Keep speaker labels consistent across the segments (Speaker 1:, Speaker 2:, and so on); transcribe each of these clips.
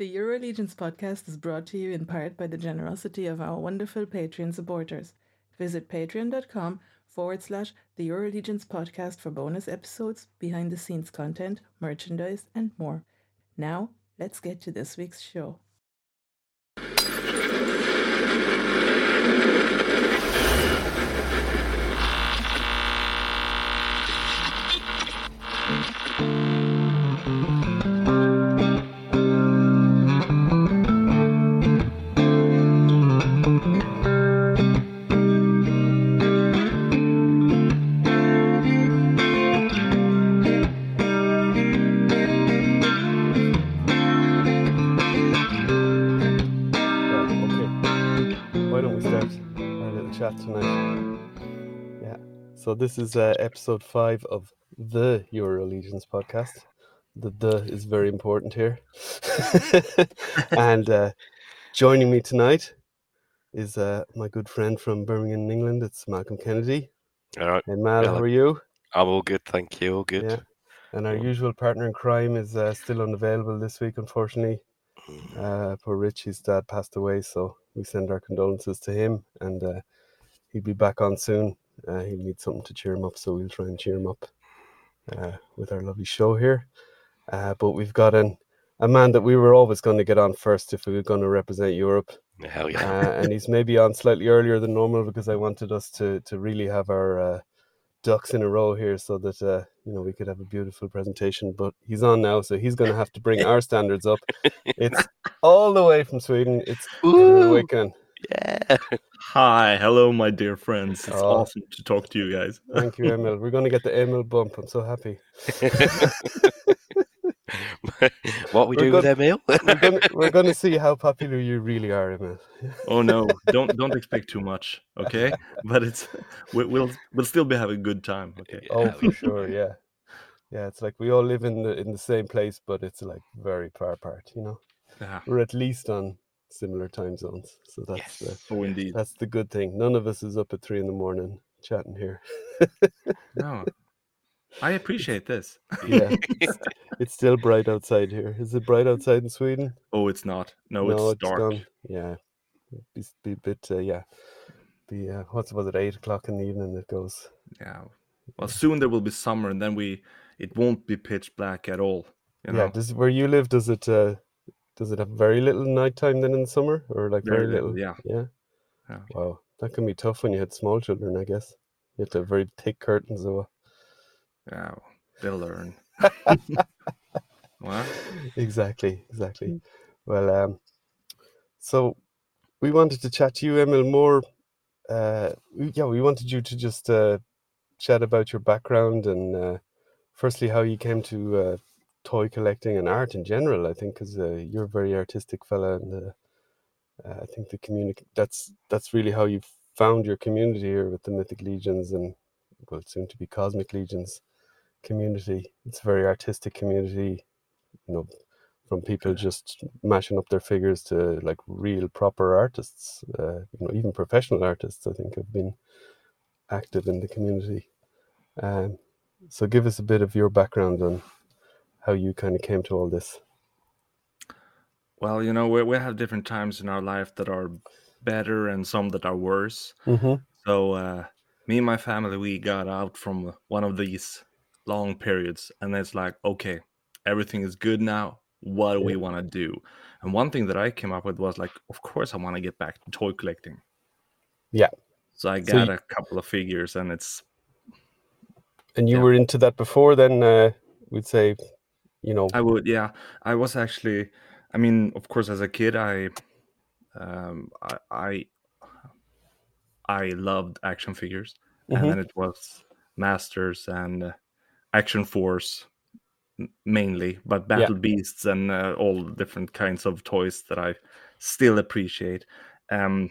Speaker 1: The Euro Legions podcast is brought to you in part by the generosity of our wonderful Patreon supporters. Visit patreon.com forward slash the Euro podcast for bonus episodes, behind the scenes content, merchandise, and more. Now, let's get to this week's show.
Speaker 2: So this is uh, episode five of the Euro Legions podcast. The the is very important here. and uh, joining me tonight is uh, my good friend from Birmingham, England. It's Malcolm Kennedy.
Speaker 3: All right.
Speaker 2: And Mal, how are you?
Speaker 3: I'm all good, thank you. All good.
Speaker 2: Yeah. And our usual partner in crime is uh, still unavailable this week, unfortunately. Uh, poor Richie's dad passed away, so we send our condolences to him, and uh, he'll be back on soon. Uh, he'll need something to cheer him up, so we'll try and cheer him up uh, with our lovely show here. Uh, but we've got an, a man that we were always going to get on first if we were going to represent Europe,
Speaker 3: Hell
Speaker 2: uh,
Speaker 3: yeah.
Speaker 2: and he's maybe on slightly earlier than normal because I wanted us to to really have our uh, ducks in a row here so that uh, you know we could have a beautiful presentation. But he's on now, so he's going to have to bring our standards up. It's all the way from Sweden. It's! Wickman.
Speaker 3: yeah.
Speaker 4: Hi, hello, my dear friends. It's
Speaker 2: Oh.
Speaker 4: awesome to talk to you guys.
Speaker 2: Thank you, Emil. We're going to get the Emil bump. I'm so happy.
Speaker 3: what we
Speaker 2: We're
Speaker 3: do with. Emil?
Speaker 2: We're going to, we're going to see how popular you really are, Emil.
Speaker 4: Oh no, don't don't expect too much, okay? But it's we, we'll we'll still be having a good time, okay?
Speaker 2: Oh, for sure. Yeah, yeah. It's like we all live in the in the same place, but it's like very far apart. You know,
Speaker 4: Yeah.
Speaker 2: we're at least on similar time zones, so that's the
Speaker 4: Oh, indeed.
Speaker 2: that's the good thing. None of us is up at three in the morning chatting here.
Speaker 4: No, I appreciate this.
Speaker 2: Yeah, it's, it's still bright outside here. Is it bright outside in Sweden?
Speaker 4: Oh, it's not. No, it's, dark.
Speaker 2: gone. Yeah, be, be a bit. Uh, yeah, be uh, what's was it? Eight o'clock in the evening. It goes.
Speaker 4: Yeah. Well, soon there will be summer, and then we it won't be pitch black at all. You know,
Speaker 2: Yeah. Does where you live? Does it? Uh, does it have very little nighttime then in the summer, or like very,
Speaker 4: Very
Speaker 2: little?
Speaker 4: yeah.
Speaker 2: Yeah.
Speaker 4: Yeah.
Speaker 2: Wow, that can be tough when you had small children. I guess you have to have very thick curtains. Or
Speaker 4: yeah, they'll learn. what?
Speaker 2: exactly, exactly. Well, um, so we wanted to chat to you, Emil, more. Uh, yeah, we wanted you to just uh, chat about your background and, uh, firstly, how you came to uh, toy collecting and art in general. I think because uh, you're a very artistic fella, and uh, uh, I think the community that's that's really how you found your community here with the Mythic Legions and well, soon to be Cosmic Legions community. It's a very artistic community, you know, from people just mashing up their figures to like real proper artists, uh, you know, even professional artists. I think have been active in the community. Um, so give us a bit of your background on how you kind of came to all this.
Speaker 4: Well, you know, we we have different times in our life that are better and some that are worse.
Speaker 2: Mm-hmm.
Speaker 4: So uh, me and my family, we got out from one of these long periods, and it's like, okay, everything is good now. What do we want to do? And one thing that I came up with was like, of course, I want to get back to toy collecting.
Speaker 2: Yeah.
Speaker 4: So I
Speaker 2: So
Speaker 4: got
Speaker 2: you-
Speaker 4: a couple of figures, and it's
Speaker 2: And you
Speaker 4: Yeah.
Speaker 2: were into that before then, uh, we'd say, you know,
Speaker 4: I would, yeah. I was actually, I mean, of course, as a kid, I, um, I, I, I loved action figures,
Speaker 2: Mhm.
Speaker 4: and then it was Masters and Action Force mainly, but Battle Beasts and uh, all different kinds of toys that I still appreciate. Um,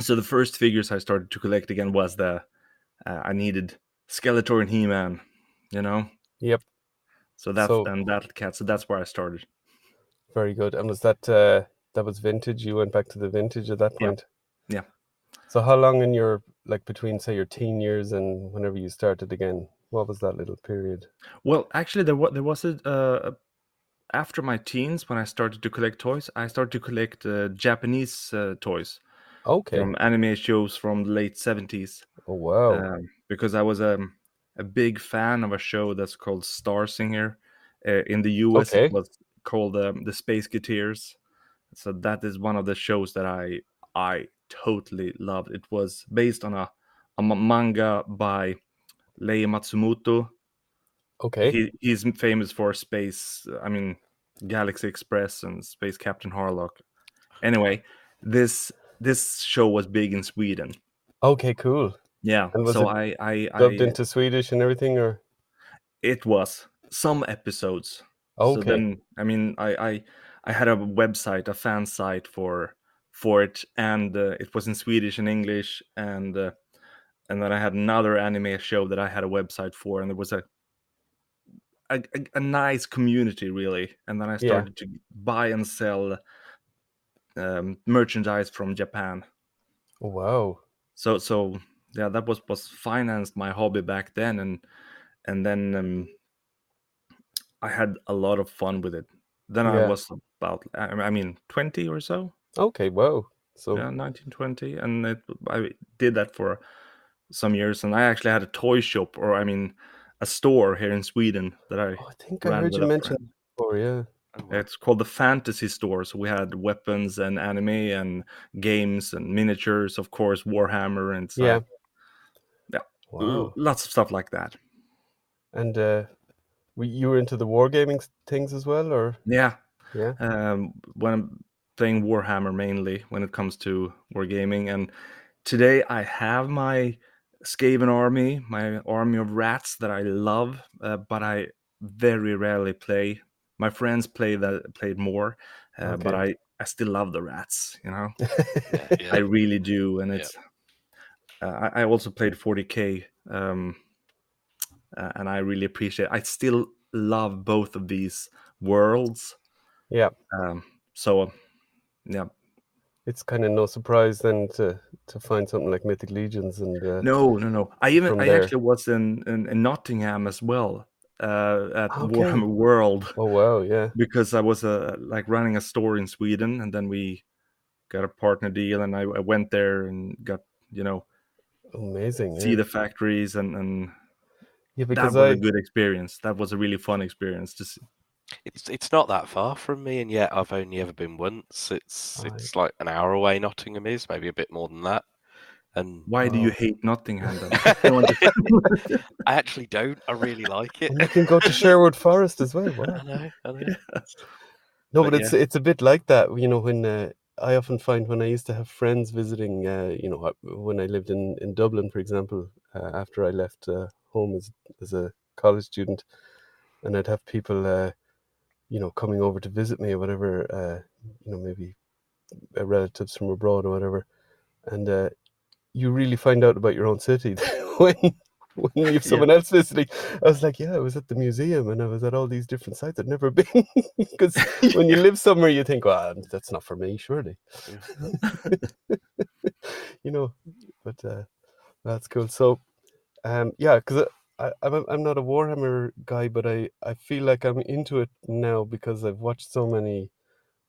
Speaker 4: so the first figures I started to collect again was the uh, I needed Skeletor and He-Man, you know.
Speaker 2: Yep.
Speaker 4: So that's
Speaker 2: So-
Speaker 4: and that Cat. So that's where I started.
Speaker 2: very good. And was that uh, that was vintage? You went back to the vintage at that
Speaker 4: Yeah.
Speaker 2: point.
Speaker 4: Yeah.
Speaker 2: So how long in your like between say your teen years and whenever you started again? What was that little period?
Speaker 4: Well, actually, there was there was a uh, after my teens when I started to collect toys. I started to collect uh, Japanese uh, toys
Speaker 2: Okay.
Speaker 4: from anime shows from the late seventies.
Speaker 2: oh wow.
Speaker 4: um, because I was um, a big fan of a show that's called Starzinger. Uh, in the US,
Speaker 2: Okay.
Speaker 4: it was called um, the Spaceketeers. So that is one of the shows that I I totally loved. It was based on a, a manga by Leiji Matsumoto.
Speaker 2: okay.
Speaker 4: He, he's famous for Space, I mean, Galaxy Express and Space Captain Harlock. Anyway, this this show was big in Sweden.
Speaker 2: okay. Cool.
Speaker 4: Yeah,
Speaker 2: And was
Speaker 4: so I I,
Speaker 2: Dubbed
Speaker 4: I
Speaker 2: into Swedish and everything, or
Speaker 4: It was some episodes. So
Speaker 2: okay.
Speaker 4: then, I mean, I I I had a website, a fan site for for it, and uh, it was in Swedish and English, and uh, and then I had another anime show that I had a website for, and there was a a, a, nice community really, and then I
Speaker 2: Yeah.
Speaker 4: started to buy and sell um, merchandise from Japan.
Speaker 2: Oh, wow.
Speaker 4: So so yeah, that was was financed my hobby back then, and and then um, I had a lot of fun with it. Then I was about I I mean twenty or so,
Speaker 2: Okay. Wow. So
Speaker 4: yeah, nineteen twenty, and it, I did that for some years, and I actually had a toy shop, or I mean, a store here in Sweden that I.
Speaker 2: oh, I think I
Speaker 4: ran
Speaker 2: heard you mention before. Yeah.
Speaker 3: Oh.
Speaker 4: It's called the Fantasy Store. So we had weapons and anime and games and miniatures, of course, Warhammer and stuff.
Speaker 2: Yeah.
Speaker 4: Yeah.
Speaker 2: Wow.
Speaker 4: Lots of stuff like that.
Speaker 2: And uh, we, you were into the wargaming s- things as well, or
Speaker 4: Yeah.
Speaker 2: yeah?
Speaker 4: um, when I'm playing Warhammer mainly when it comes to wargaming. And today I have my Skaven army, my army of rats that I love, uh, but I very rarely play. My friends play that played more, uh, but I I still love the rats. You know,
Speaker 3: Yeah, yeah.
Speaker 4: I really do, and
Speaker 3: Yeah.
Speaker 4: Uh, I, I also played 40k, um, uh, and I really appreciate. It. I still love both of these worlds.
Speaker 2: yeah.
Speaker 4: Um, so, yeah,
Speaker 2: It's kind of no surprise then to to find something like Mythic Legions and uh,
Speaker 4: no, no, no. I even I
Speaker 2: there.
Speaker 4: actually was in, in in Nottingham as well uh, at
Speaker 2: Okay.
Speaker 4: Warhammer World
Speaker 2: oh wow, yeah,
Speaker 4: because I was uh, like running a store in Sweden, and then we got a partner deal, and I, I went there and got you know
Speaker 2: amazing.
Speaker 4: see
Speaker 2: yeah.
Speaker 4: the factories, and and
Speaker 2: yeah,
Speaker 4: that
Speaker 2: because
Speaker 4: was
Speaker 2: I
Speaker 4: a good experience. That was a really fun experience. Just
Speaker 3: It's it's not that far from me, and yet I've only ever been once. It's
Speaker 2: Right.
Speaker 3: it's like an hour away. Nottingham is maybe a bit more than that. And
Speaker 4: why do you hate Nottingham? Then? I want to-
Speaker 3: I actually don't. I really like it.
Speaker 2: and you can go to Sherwood Forest as well. Wow.
Speaker 3: I know. I know.
Speaker 2: No,
Speaker 3: But
Speaker 2: but it's it's a bit like that. You know, when uh, I often find when I used to have friends visiting, uh, you know, uh, when I lived in in Dublin, for example, uh, after I left uh, home as as a college student, and I'd have people, uh, you know, coming over to visit me or whatever. Uh, you know, maybe relatives from abroad or whatever, and you really find out about your own city when when you have someone else visiting. I was like, yeah, I was at the museum and I was at all these different sites I'd never been because when you live somewhere, you think, well, that's not for me, surely. you know, but uh, that's cool. So, um, yeah, because I, I'm I'm not a Warhammer guy, but I I feel like I'm into it now because I've watched so many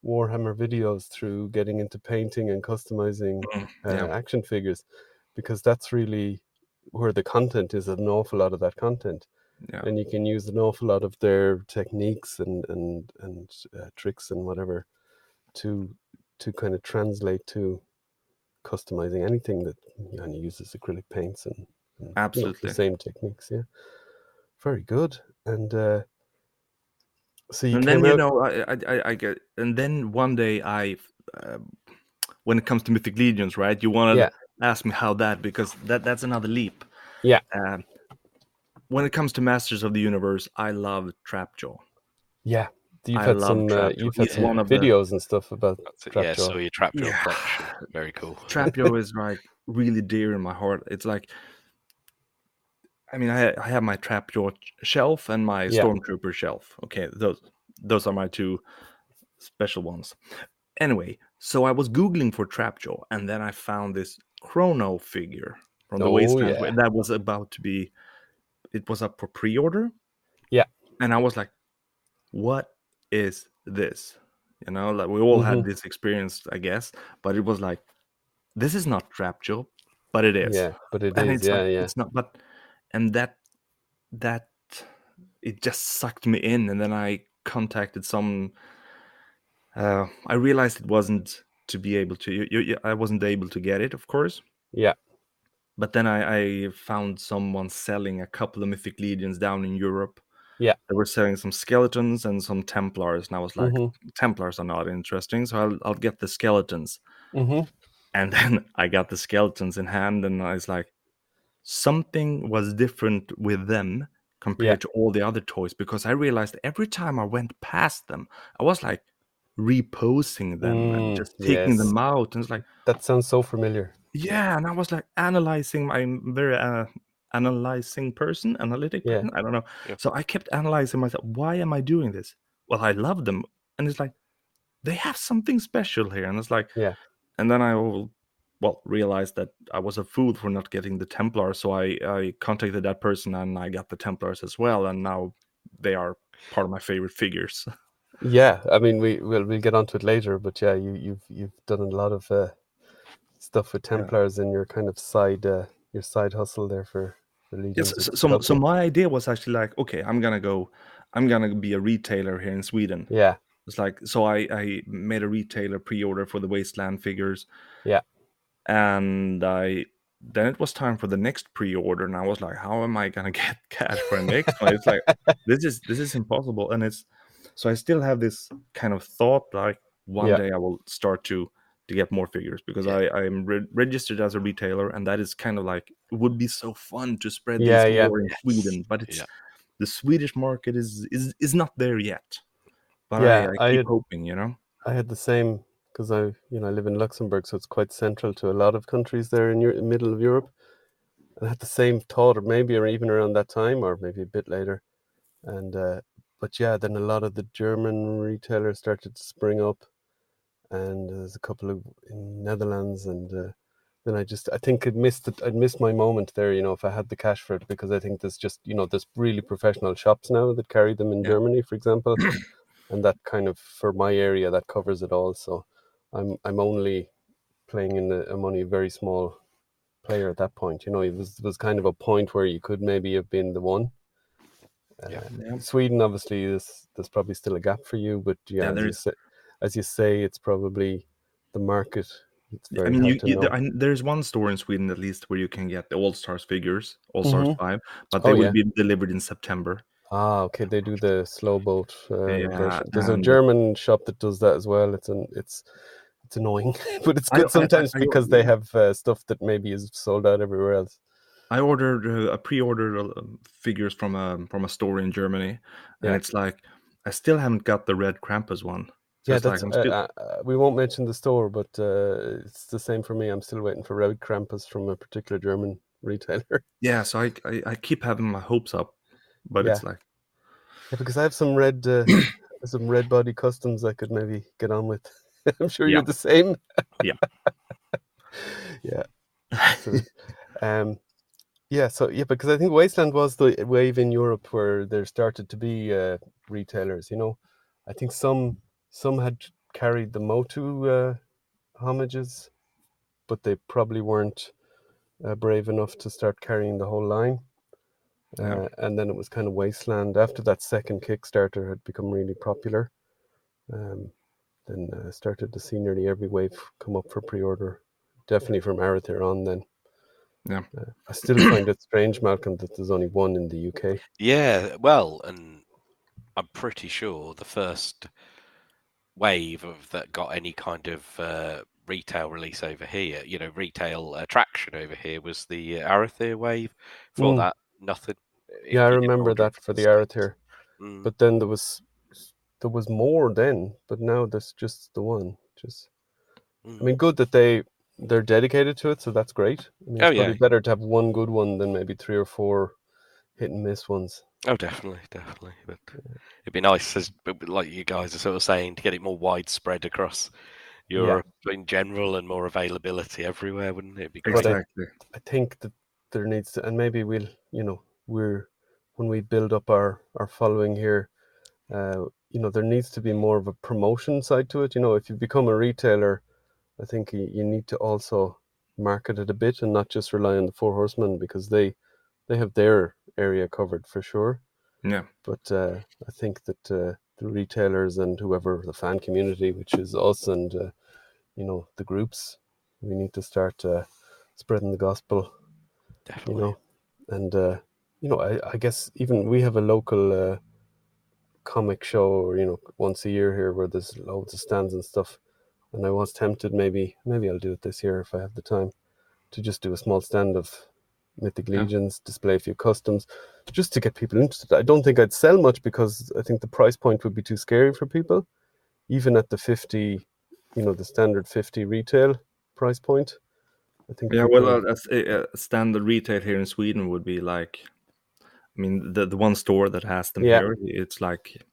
Speaker 2: Warhammer videos through getting into painting and customizing
Speaker 4: Mm,
Speaker 2: uh,
Speaker 4: yeah.
Speaker 2: action figures, because that's really where the content is. An awful lot of that content
Speaker 4: yeah.
Speaker 2: and you can use an awful lot of their techniques and and and uh, tricks and whatever to to kind of translate to customizing anything that you know, uses acrylic paints and, and
Speaker 4: Absolutely.
Speaker 2: the same techniques yeah very good and uh so you
Speaker 4: and then you know I, I I- I get and then one day I uh, when it comes to mythic legions right you want to
Speaker 2: Yeah.
Speaker 4: Ask me how that because that that's another leap
Speaker 2: Yeah.
Speaker 4: um, when it comes to masters of the universe I love Trapjaw
Speaker 2: yeah you've
Speaker 4: I
Speaker 2: had
Speaker 4: love
Speaker 2: some uh, you've had
Speaker 4: He's
Speaker 2: some
Speaker 4: one of the-
Speaker 2: videos and stuff about
Speaker 3: That's it. Yeah. So you trap your
Speaker 4: Yeah.
Speaker 3: collection. Very cool.
Speaker 4: Trapjaw is like really dear in my heart it's like I mean I I have my Trapjaw shelf and my
Speaker 2: Yeah.
Speaker 4: Stormtrooper shelf okay those those are my two special ones anyway so I was googling for Trapjaw and then I found this Chrono figure from the
Speaker 2: Oh,
Speaker 4: Wasteland
Speaker 2: yeah.
Speaker 4: that was about to be it was up for pre-order
Speaker 2: Yeah.
Speaker 4: and I was like what is this? You know, like we all had
Speaker 2: Mhm.
Speaker 4: this experience, I guess, but it was like, this is not Trapjaw, but it is.
Speaker 2: Yeah, but it
Speaker 4: and
Speaker 2: is.
Speaker 4: it's
Speaker 2: Yeah,
Speaker 4: like
Speaker 2: yeah.
Speaker 4: it's not but and that that it just sucked me in and then i contacted some uh i realized it wasn't to be able to you, you, i wasn't able to get it of course
Speaker 2: Yeah.
Speaker 4: but then I, I found someone selling a couple of mythic legions down in europe
Speaker 2: Yeah.
Speaker 4: they were selling some skeletons and some templars and i was like
Speaker 2: Mhm.
Speaker 4: templars are not interesting so i'll, I'll get the skeletons
Speaker 2: Mhm.
Speaker 4: and then I got the skeletons in hand, and I was like, something was different with them compared to all the other toys because I realized every time I went past them, I was like reposing them
Speaker 2: Mm,
Speaker 4: and just taking
Speaker 2: yes.
Speaker 4: them out, and it's like,
Speaker 2: That sounds so familiar.
Speaker 4: yeah, and I was like analyzing. I'm very uh, analyzing person, analytic
Speaker 2: Yeah.
Speaker 4: person. I don't know.
Speaker 3: Yeah.
Speaker 4: So I kept analyzing myself. Why am I doing this? Well, I love them, and it's like they have something special here, and it's like,
Speaker 2: Yeah.
Speaker 4: And then I will, well, realized that I was a fool for not getting the Templars, so I I contacted that person and I got the Templars as well, and now they are part of my favorite figures.
Speaker 2: Yeah, I mean, we will we'll get onto it later, but yeah, you you've you've done a lot of uh, stuff with
Speaker 4: Yeah.
Speaker 2: Templars in your kind of side uh, your side hustle there for the.
Speaker 4: Yes, so, so, so my idea was actually like, okay, I'm gonna go, I'm gonna be a retailer here in Sweden.
Speaker 2: yeah,
Speaker 4: It's like so I I made a retailer pre-order for the Wasteland figures.
Speaker 2: Yeah.
Speaker 4: And I then it was time for the next pre-order, and I was like, how am I gonna get cash for the next one? It's like this is this is impossible, and it's so I still have this kind of thought like one
Speaker 2: Yeah.
Speaker 4: day I will start to to get more figures because I I am re- registered as a retailer, and that is kind of like it would be so fun to spread
Speaker 2: Yeah, yeah.
Speaker 4: more in. Sweden, but it's
Speaker 3: Yeah.
Speaker 4: the Swedish market is is is not there yet. But
Speaker 2: Yeah,
Speaker 4: I, I
Speaker 2: I
Speaker 4: keep
Speaker 2: had-
Speaker 4: hoping, you know.
Speaker 2: I had the same because I you know I live in Luxembourg, so it's quite central to a lot of countries there in your middle of Europe. And I had the same thought, or maybe or even around that time, or maybe a bit later. And uh, but yeah, then a lot of the German retailers started to spring up, and there's a couple of in Netherlands, and uh, then I just I think I'd missed it. I'd missed my moment there. You know, if I had the cash for it, because I think there's just you know there's really professional shops now that carry them in
Speaker 4: Yeah.
Speaker 2: Germany, for example, and that kind of for my area that covers it all. So I'm I'm only playing in a, a money very small player at that point. You know, it was it was kind of a point where you could maybe have been the one.
Speaker 3: Yeah.
Speaker 2: Uh, Sweden, obviously, is there's probably still a gap for you, but yeah,
Speaker 4: Yeah,
Speaker 2: as, you say, as you say, it's probably the market. It's
Speaker 4: I mean, you, you, there, I- there's one store in Sweden at least where you can get the All Stars figures, All Stars
Speaker 2: Mhm.
Speaker 4: Five, but
Speaker 2: Oh,
Speaker 4: they will
Speaker 2: yeah.
Speaker 4: be delivered in September.
Speaker 2: Ah, okay. They do the slow boat uh,
Speaker 4: Yeah,
Speaker 2: version. There's a German shop that does that as well. It's an it's it's annoying, but it's good
Speaker 4: I-
Speaker 2: sometimes
Speaker 4: I-
Speaker 2: because they have uh, stuff that maybe is sold out everywhere else.
Speaker 4: I ordered, uh, I pre-ordered uh, figures from a from a store in Germany, and it's like I still haven't got the red Krampus one. So
Speaker 2: yeah,
Speaker 4: like
Speaker 2: that's
Speaker 4: I'm
Speaker 2: uh,
Speaker 4: still,
Speaker 2: uh, uh, we won't mention the store, but uh, it's the same for me. I'm still waiting for Red Krampus from a particular German retailer.
Speaker 4: yeah. So I, I I keep having my hopes up, but it's like
Speaker 2: Yeah, because I have some red, uh, some red body customs I could maybe get on with. I'm sure
Speaker 4: Yeah.
Speaker 2: you're the same.
Speaker 4: Yeah.
Speaker 2: yeah. So, um, yeah. So yeah, because I think Wasteland was the wave in Europe where there started to be uh, retailers. You know, I think some some had carried the Motu uh, homages, but they probably weren't uh, brave enough to start carrying the whole line.
Speaker 4: Yeah.
Speaker 2: Uh, and then it was kind of wasteland after that second Kickstarter had become really popular. Um, then uh, started to see nearly every wave come up for pre-order. Definitely from Arethyr on. Then
Speaker 4: Yeah.
Speaker 2: Uh, I still find it strange, Malcolm, that there's only one in the UK.
Speaker 3: Yeah, well, and I'm pretty sure the first wave of that got any kind of uh, retail release over here, you know, retail attraction over here was the uh, Arethyr wave. For
Speaker 2: Mm.
Speaker 3: that, nothing.
Speaker 2: Yeah, I remember that for the
Speaker 3: States.
Speaker 2: Arethyr.
Speaker 3: Mm.
Speaker 2: But then there was there was more then, but now there's just the one. Just I
Speaker 3: Mm.
Speaker 2: mean, good that they they're dedicated to it, so that's great. I mean,
Speaker 3: Oh,
Speaker 2: it's
Speaker 3: yeah.
Speaker 2: better to have one good one than maybe three or four hit and miss ones.
Speaker 3: Oh, definitely, definitely. But it'd be nice, as like you guys are sort of saying, to get it more widespread across Europe in general and more availability everywhere, wouldn't it? It'd be great.
Speaker 2: But I-
Speaker 4: exactly.
Speaker 2: I think that there needs to, and maybe we'll, you know, we're when we build up our our following here, uh, you know there needs to be more of a promotion side to it. You know, if you become a retailer, I think you, you need to also market it a bit and not just rely on the four horsemen because they they have their area covered for sure.
Speaker 4: Yeah.
Speaker 2: But uh, I think that uh, the retailers and whoever the fan community, which is us and uh, you know the groups, we need to start uh, spreading the gospel.
Speaker 3: Definitely.
Speaker 2: You know, and uh, you know, I, I guess even we have a local uh, comic show, or you know, once a year here where there's loads of stands and stuff. And I was tempted, maybe, maybe I'll do it this year if I have the time, to just do a small stand of Mythic
Speaker 4: Yeah.
Speaker 2: Legions, display a few customs, just to get people interested. I don't think I'd sell much because I think the price point would be too scary for people, even at the fifty, you know, the standard fifty retail price point. I think.
Speaker 4: Yeah, well, uh, a, a standard retail here in Sweden would be like, I mean, the the one store that has them
Speaker 2: Yeah.
Speaker 4: here, it's like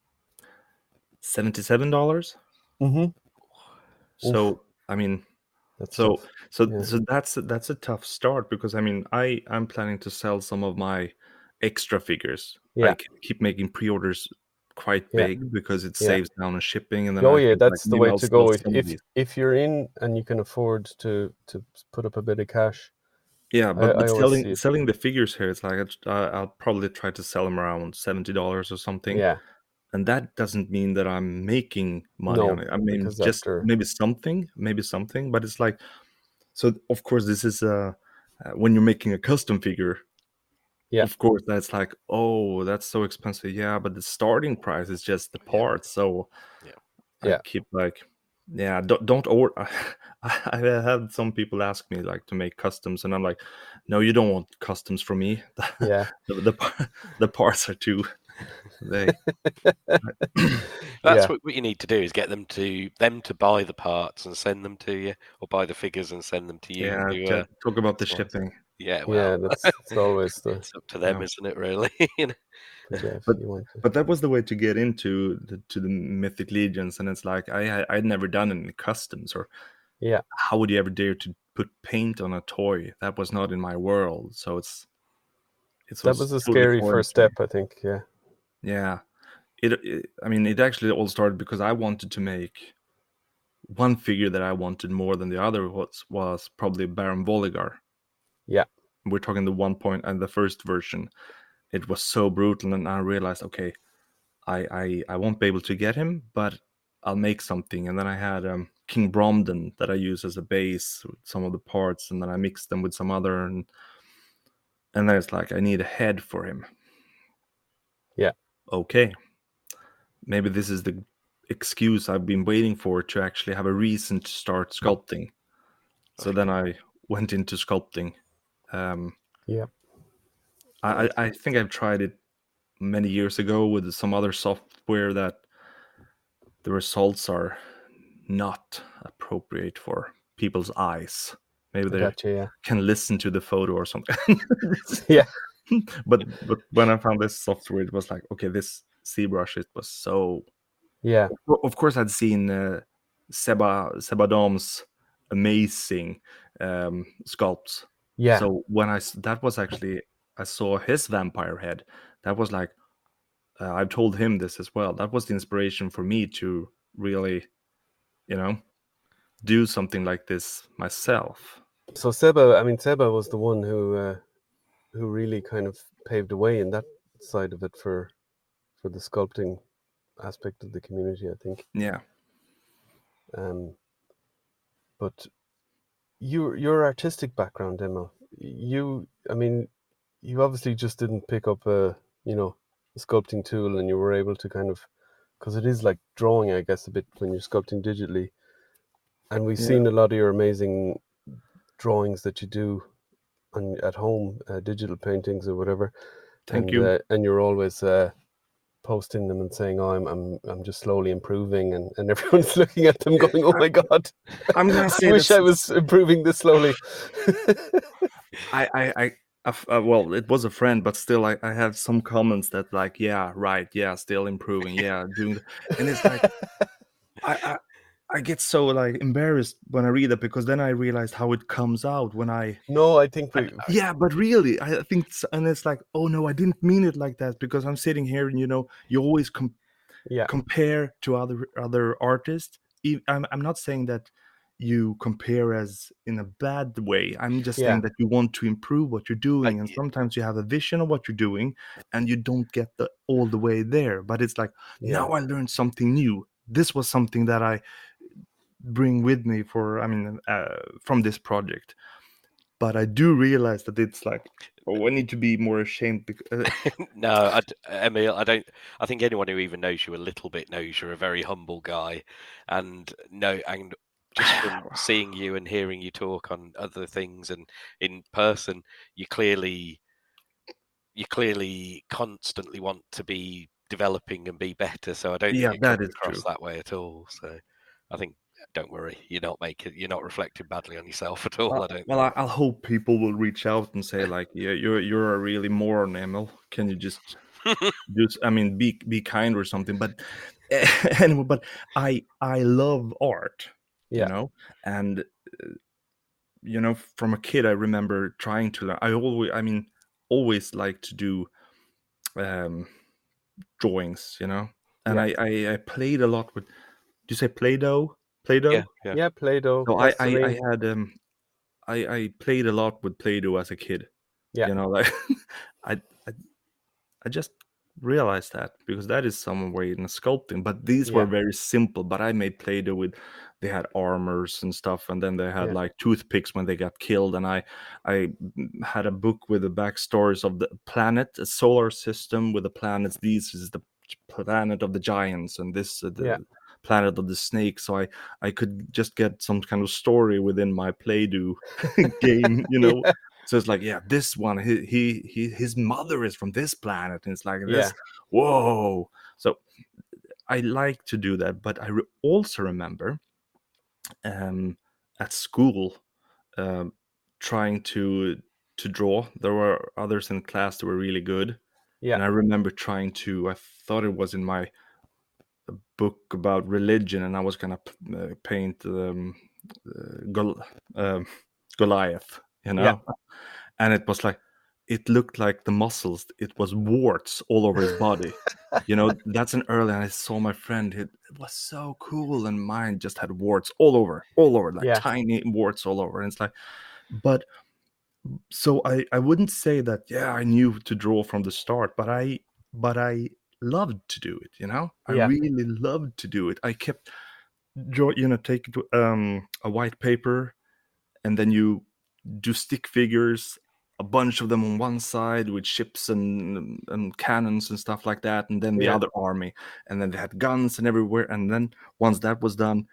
Speaker 4: seventy-seven dollars.
Speaker 2: Mhm.
Speaker 4: So I mean,
Speaker 2: That's
Speaker 4: so
Speaker 2: tough.
Speaker 4: so
Speaker 2: Yeah.
Speaker 4: so that's that's a tough start because I mean, I I'm planning to sell some of my extra figures.
Speaker 2: Yeah.
Speaker 4: I keep making pre-orders quite
Speaker 2: Yeah.
Speaker 4: big because it
Speaker 2: Yeah.
Speaker 4: saves down on shipping, and then
Speaker 2: Oh
Speaker 4: I
Speaker 2: yeah,
Speaker 4: like,
Speaker 2: that's the way to go. If if, if you're in and you can afford to to put up a bit of cash,
Speaker 4: Yeah, but,
Speaker 2: I
Speaker 4: but
Speaker 2: see
Speaker 4: selling selling the figures here, it's like I- I- I'll probably try to sell them around seventy dollars or something.
Speaker 2: yeah,
Speaker 4: and that doesn't mean that I'm making money
Speaker 2: No,
Speaker 4: on it. I mean, just
Speaker 2: after-
Speaker 4: maybe something, maybe something. But it's like, so of course, this is uh, uh, when you're making a custom figure.
Speaker 2: Yeah.
Speaker 4: Of course, that's like, oh, that's so expensive. Yeah, but the starting price is just the parts. So,
Speaker 3: Yeah.
Speaker 4: I
Speaker 2: Yeah.
Speaker 4: keep like, yeah, don't don't order. I had some people ask me like to make customs, and I'm like, no, you don't want customs from me.
Speaker 2: yeah,
Speaker 4: the, the the parts are too. They
Speaker 3: That's
Speaker 2: Yeah.
Speaker 3: what, what you need to do is get them to them to buy the parts and send them to you, or buy the figures and send them to you.
Speaker 4: yeah.
Speaker 3: to, uh,
Speaker 4: talk about the
Speaker 3: well,
Speaker 4: shipping.
Speaker 3: yeah,
Speaker 2: yeah.
Speaker 3: well,
Speaker 2: That's, that's always the,
Speaker 3: it's up to them,
Speaker 4: Yeah.
Speaker 3: isn't it? Really? You know?
Speaker 2: yeah,
Speaker 4: But-
Speaker 2: you want
Speaker 4: but that was the way to get into the to the mythic legions and it's like i I- i'd never done any customs or
Speaker 2: Yeah.
Speaker 4: how would you ever dare to put paint on a toy that was not in my world so it's it's
Speaker 2: That was a scary first step, I think. Yeah,
Speaker 4: yeah. It, it i mean it actually all started because i wanted to make one figure that i wanted more than the other was was probably baron volligar.
Speaker 2: Yeah.
Speaker 4: we're talking the one point and the first version. It was so brutal and i realized okay i i, I won't be able to get him but i'll make something. And then i had um, king bromden that i use as a base with some of the parts and then i mixed them with some other and and then it's like i need a head for him.
Speaker 2: Yeah.
Speaker 4: Okay maybe this is the excuse i've been waiting for to actually have a reason to start sculpting so then i went into sculpting um
Speaker 2: Yeah.
Speaker 4: I, I I think I've tried it many years ago with some other software that the results are not appropriate for people's eyes. Maybe they
Speaker 2: gotcha. Yeah,
Speaker 4: can listen to the photo or something.
Speaker 2: Yeah.
Speaker 4: but but when I found this software, it was like, okay, this ZBrush it was so.
Speaker 2: yeah,
Speaker 4: Of course, I'd seen uh, Seba Sebadom's amazing um, sculpts.
Speaker 2: yeah.
Speaker 4: So when I that was actually I saw his vampire head. That was like uh, I've told him this as well. That was the inspiration for me to really, you know, do something like this myself.
Speaker 2: so Seba, I mean Seba was the one who uh, who really kind of paved the way in that side of it for for the sculpting aspect of the community. I think.
Speaker 4: Yeah.
Speaker 2: Um, but your your artistic background, Emma, you, I mean, you obviously just didn't pick up a you know a sculpting tool, and you were able to kind of because it is like drawing, I guess, a bit when you're sculpting digitally. And we've
Speaker 4: Yeah.
Speaker 2: seen a lot of your amazing drawings that you do on at home, uh, digital paintings or whatever.
Speaker 4: Thank
Speaker 2: and,
Speaker 4: you.
Speaker 2: Uh, and you're always uh, posting them and saying, "Oh, I'm I'm I'm just slowly improving," and and everyone's looking at them going, "Oh my god,
Speaker 4: I'm gonna
Speaker 2: I
Speaker 4: say
Speaker 2: wish
Speaker 4: this.
Speaker 2: I was improving this slowly."
Speaker 4: i i uh, well, it was a friend, but still, I, I had some comments that like, yeah, right, yeah, still improving, yeah, doing, and it's like, I, I I get so like embarrassed when I read it because then I realized how it comes out when I
Speaker 2: no, I think we,
Speaker 4: yeah but really i think it's, and it's like oh no i didn't mean it like that because i'm sitting here and you know you always com-
Speaker 2: Yeah.
Speaker 4: compare to other other artists. I'm I'm not saying that you compare as in a bad way. I'm just
Speaker 2: Yeah.
Speaker 4: saying that you want to improve what you're doing, and sometimes you have a vision of what you're doing, and you don't get the all the way there. But it's like
Speaker 2: Yeah.
Speaker 4: now I learned something new. This was something that I bring with me for I mean uh, from this project. But I do realize that it's like oh, uh, I need to be more ashamed because uh,
Speaker 3: no, I d uh, Emil, I don't. I think anyone who even knows you a little bit knows you're a very humble guy, and no, and just from seeing you and hearing you talk on other things and in person, you clearly, you clearly constantly want to be developing and be better. So I don't
Speaker 4: Yeah,
Speaker 3: think it
Speaker 4: that
Speaker 3: comes
Speaker 4: is
Speaker 3: across
Speaker 4: true.
Speaker 3: that way at all. So I think. Don't worry, you're not making, you're not reflecting badly on yourself at all. I don't.
Speaker 4: well, I, I'll hope people will reach out and say like, "Yeah, you're you're a really moron, Emil. Can you just just I mean, be be kind or something?" But anyway, but I I love art,
Speaker 2: Yeah.
Speaker 4: you know, and uh, you know, from a kid, I remember trying to learn. I always, I mean, always like to do um drawings, you know, and
Speaker 2: Yeah.
Speaker 4: I, I I played a lot with. Do you say Play-Doh? Play-Doh.
Speaker 3: yeah, yeah.
Speaker 2: Yeah, Play-Doh.
Speaker 4: So I, I, I had um I I played a lot with Play-Doh as a kid.
Speaker 2: Yeah.
Speaker 4: You know, like I, I I just realized that because that is some way in sculpting. But these were very simple. But I made Play-Doh with they had armors and stuff, and then they had
Speaker 2: Yeah.
Speaker 4: like toothpicks when they got killed. And I I had a book with the backstories of the planet, a solar system with the planets. These is the planet of the giants, and this uh, the
Speaker 2: Yeah.
Speaker 4: Planet of the snake. So I I could just get some kind of story within my Play-Doh game, you know.
Speaker 2: Yeah.
Speaker 4: So it's like, yeah, this one, he, he, he his mother is from this planet, and it's like
Speaker 2: Yeah.
Speaker 4: this. Whoa! So I like to do that, but I re- also remember um, at school um, trying to to draw. There were others in class that were really good,
Speaker 2: yeah.
Speaker 4: and I remember trying to. I thought it was in my book about religion, and I was gonna p- uh, paint um, uh, Gol- um, Goliath, you know,
Speaker 2: Yeah.
Speaker 4: and it was like it looked like the muscles. It was warts all over his body. you know, that's an early. And I saw my friend. It, it was so cool, and mine just had warts all over, all over, like
Speaker 2: Yeah.
Speaker 4: tiny warts all over. And it's like, but so I I wouldn't say that. Yeah, I knew to draw from the start, but I but I loved to do it. You know, I
Speaker 2: Yeah.
Speaker 4: really loved to do it. I kept. You know, take um a white paper, and then you do stick figures a bunch of them on one side with ships and and cannons and stuff like that and then the
Speaker 2: Yeah.
Speaker 4: other army and then they had guns and everywhere and then once that was done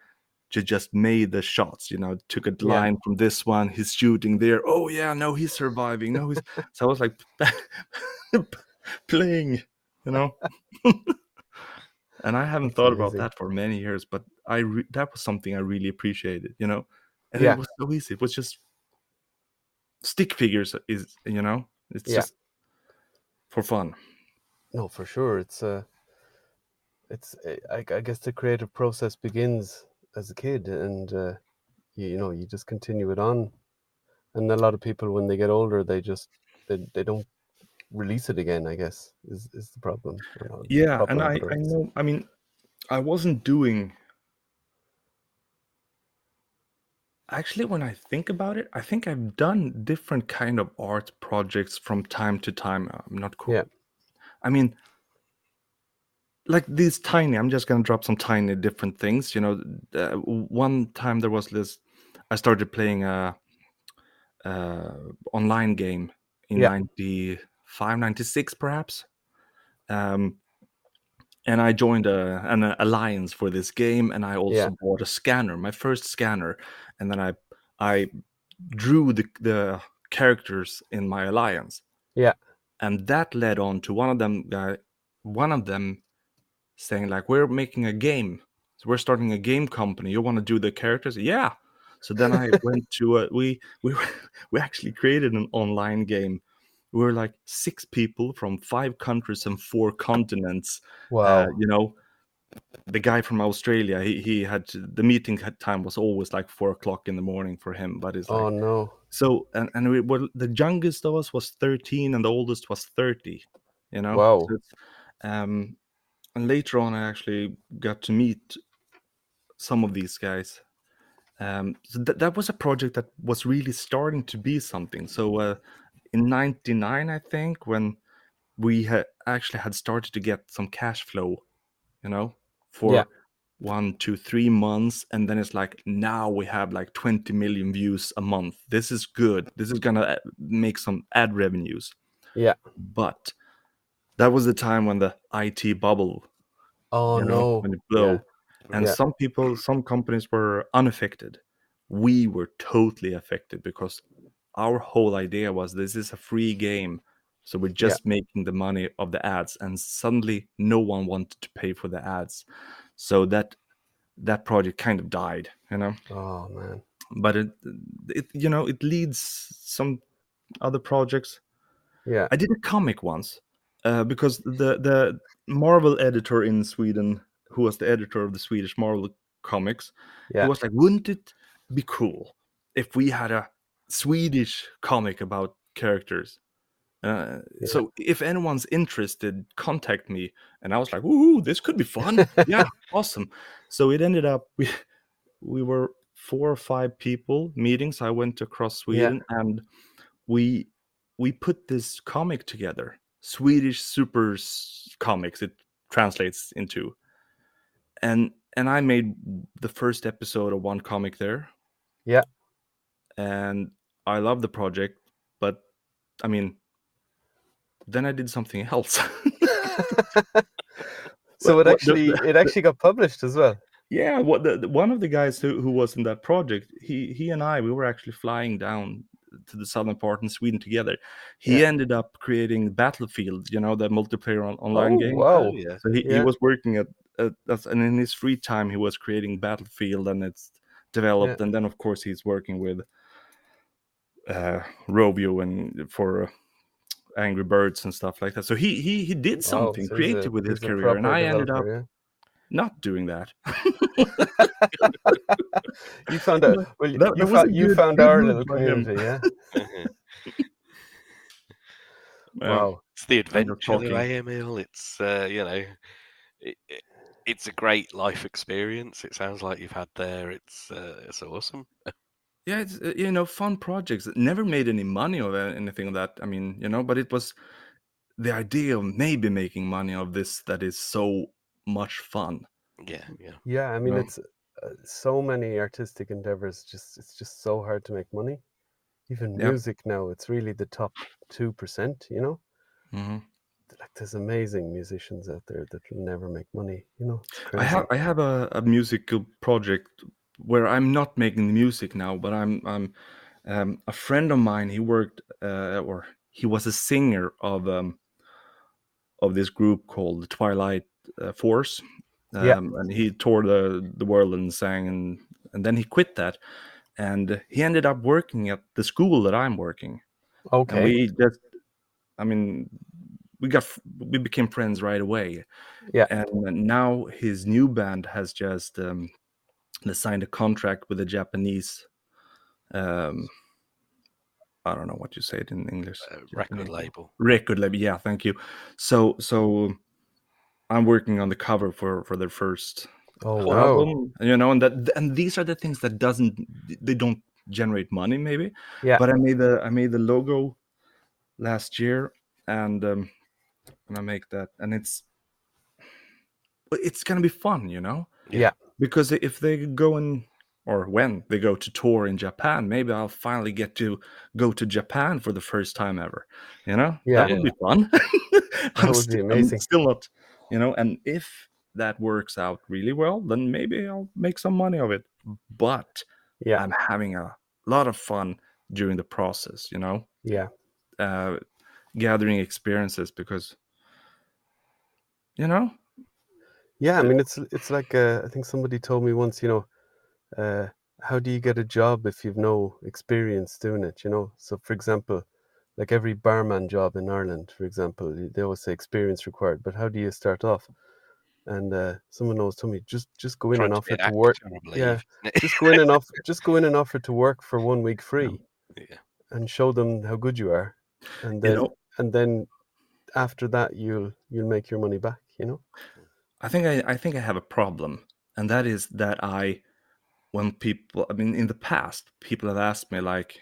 Speaker 4: you just made the shots you know took a
Speaker 2: Yeah.
Speaker 4: line from this one he's shooting there oh yeah no he's surviving no he's so i was like playing you know and i haven't
Speaker 2: That's
Speaker 4: thought about that for many years but i re- that was something i really appreciated you know and
Speaker 2: Yeah.
Speaker 4: it was so easy it was just stick figures is you know it's
Speaker 2: Yeah.
Speaker 4: just for fun
Speaker 2: No, for sure. It's uh, it's uh, I, I guess the creative process begins as a kid, and uh, you, you know you just continue it on. And a lot of people, when they get older, they just they, they don't release it again. I guess is is the problem. you know,
Speaker 4: yeah and
Speaker 2: problem
Speaker 4: i i know i mean i wasn't doing actually when i think about it i think i've done different kind of art projects from time to time i'm not cool
Speaker 2: Yeah.
Speaker 4: i mean like these tiny i'm just gonna drop some tiny different things you know uh, one time there was this i started playing a, uh online game in
Speaker 2: Yeah.
Speaker 4: 95 96 perhaps um and I joined a, an alliance for this game, and I also
Speaker 2: Yeah.
Speaker 4: bought a scanner, my first scanner, and then I I drew the the characters in my alliance.
Speaker 2: Yeah.
Speaker 4: and that led on to one of them guy, one of them saying like, "We're making a game, so we're starting a game company. You want to do the characters?" Yeah. So then I went to a, we we we actually created an online game. We were like six people from five countries and four continents
Speaker 2: Wow.
Speaker 4: uh, you know the guy from australia he, he had to, the meeting had time was always like four o'clock in the morning for him but it's like
Speaker 2: oh no.
Speaker 4: so and, and we were the youngest of us was 13 and the oldest was 30 you know
Speaker 2: Wow.
Speaker 4: So um and later on, I actually got to meet some of these guys. Um, so that that was a project that was really starting to be something. So uh, in '99, I think, when we had actually had started to get some cash flow, you know, for
Speaker 2: Yeah.
Speaker 4: one, two, three months, and then it's like now we have like 20 million views a month. This is good. This is gonna uh, make some ad revenues.
Speaker 2: Yeah.
Speaker 4: But that was the time when the IT bubble
Speaker 2: Oh
Speaker 4: you know,
Speaker 2: no.
Speaker 4: when it blew.
Speaker 2: Yeah.
Speaker 4: And
Speaker 2: Yeah.
Speaker 4: some people, some companies were unaffected. We were totally affected because our whole idea was this is a free game. So we're just making the money of the ads. And suddenly no one wanted to pay for the ads. So that that project kind of died, you know.
Speaker 2: Oh man.
Speaker 4: But it it you know, it leads some other projects.
Speaker 2: Yeah.
Speaker 4: I did a comic once uh, because the the Marvel editor in Sweden, who was the editor of the Swedish Marvel comics,
Speaker 2: Yeah.
Speaker 4: he was like, "Wouldn't it be cool if we had a Swedish comic about characters?" Uh,
Speaker 2: Yeah.
Speaker 4: So if anyone's interested, contact me. And I was like, "Ooh, this could be fun! yeah, awesome!" So it ended up we we were four or five people meeting. So I went across Sweden and we we put this comic together swedish super comics it translates into and and i made the first episode of one comic there
Speaker 2: Yeah.
Speaker 4: And i love the project but i mean then i did something else
Speaker 2: so
Speaker 4: What-
Speaker 2: it
Speaker 4: what the-
Speaker 2: actually it actually got published as well.
Speaker 4: yeah what the, the- one of the guys who, who was in that project he he and i we were actually flying down to the southern part in sweden together he
Speaker 2: Yeah.
Speaker 4: ended up creating battlefield you know the multiplayer on, online
Speaker 2: Oh,
Speaker 4: game
Speaker 2: wow.
Speaker 3: Oh, yeah.
Speaker 4: so he, he was working at, at that's and in his free time he was creating battlefield and it's developed and then of course he's working with uh rovio and for uh, angry birds and stuff like that so he he he did
Speaker 2: Wow,
Speaker 4: something
Speaker 2: so he's a-
Speaker 4: creative with his career and i ended up
Speaker 2: developer,
Speaker 4: not doing that.
Speaker 2: You found out well you,
Speaker 4: That-
Speaker 2: you,
Speaker 4: that a
Speaker 2: found, you
Speaker 4: good-
Speaker 2: found our little
Speaker 4: by
Speaker 2: community, yeah.
Speaker 4: Um,
Speaker 2: wow.
Speaker 3: It's the
Speaker 4: Kind of
Speaker 3: adventure,
Speaker 4: talking.
Speaker 3: though, eh, Emil. It's uh, you know, it, it, it's a great life experience. It sounds like you've had there. It's uh, it's awesome.
Speaker 4: yeah it's uh, you know fun projects never made any money or anything of that i mean you know but it was the idea of maybe making money of this that is so much fun
Speaker 3: Yeah, yeah.
Speaker 2: Yeah, I mean
Speaker 4: No.
Speaker 2: it's uh, so many artistic endeavors just it's just so hard to make money. Even
Speaker 4: Yeah.
Speaker 2: music now, it's really the top 2%, you know?
Speaker 4: hmm
Speaker 2: Like there's amazing musicians out there that will never make money, you know?
Speaker 4: I have i have a, a musical project where i'm not making the music now but i'm i'm um, a friend of mine he worked uh, or he was a singer of um of this group called the twilight uh, force um,
Speaker 2: Yeah.
Speaker 4: and he toured the, the world and sang and and then he quit that and he ended up working at the school that i'm working
Speaker 2: Okay.
Speaker 4: and we just i mean we got we became friends right away
Speaker 2: Yeah.
Speaker 4: and now his new band has just um they signed a contract with a japanese um i don't know what you say it in english
Speaker 3: Uh, record
Speaker 4: Japanese-
Speaker 3: label.
Speaker 4: record label yeah thank you so so i'm working on the cover for for their first
Speaker 2: oh, wow.
Speaker 4: you know and that and these are the things that doesn't they don't generate money maybe
Speaker 2: Yeah.
Speaker 4: but i made the i made the logo last year and um and i make that and it's it's gonna be fun you know
Speaker 2: Yeah.
Speaker 4: Because if they go in or when they go to tour in japan maybe i'll finally get to go to japan for the first time ever you know
Speaker 2: Yeah.
Speaker 4: that would be fun I'm
Speaker 2: would be
Speaker 4: sti- I'm
Speaker 2: amazing.
Speaker 4: still not you know and if that works out really well then maybe i'll make some money of it but
Speaker 2: Yeah.
Speaker 4: i'm having a lot of fun during the process you know
Speaker 2: Yeah.
Speaker 4: uh gathering experiences because you know
Speaker 2: Yeah, I mean it's it's like uh, I think somebody told me once, you know, uh, how do you get a job if you've no experience doing it? You know, so for example, like every barman job in Ireland, for example, they always say experience required, but how do you start off? And uh, someone always told me just just go in
Speaker 3: Trying
Speaker 2: and offer
Speaker 3: an
Speaker 2: to work. yeah. Just go in and offer just go in and offer to work for one week free,
Speaker 3: yeah.
Speaker 2: and show them how good you are, and
Speaker 4: you
Speaker 2: then
Speaker 4: know
Speaker 2: and then after that you'll you'll make your money back. You know.
Speaker 4: I think I, I think I have a problem, and that is that I, when people, I mean, in the past, people have asked me like,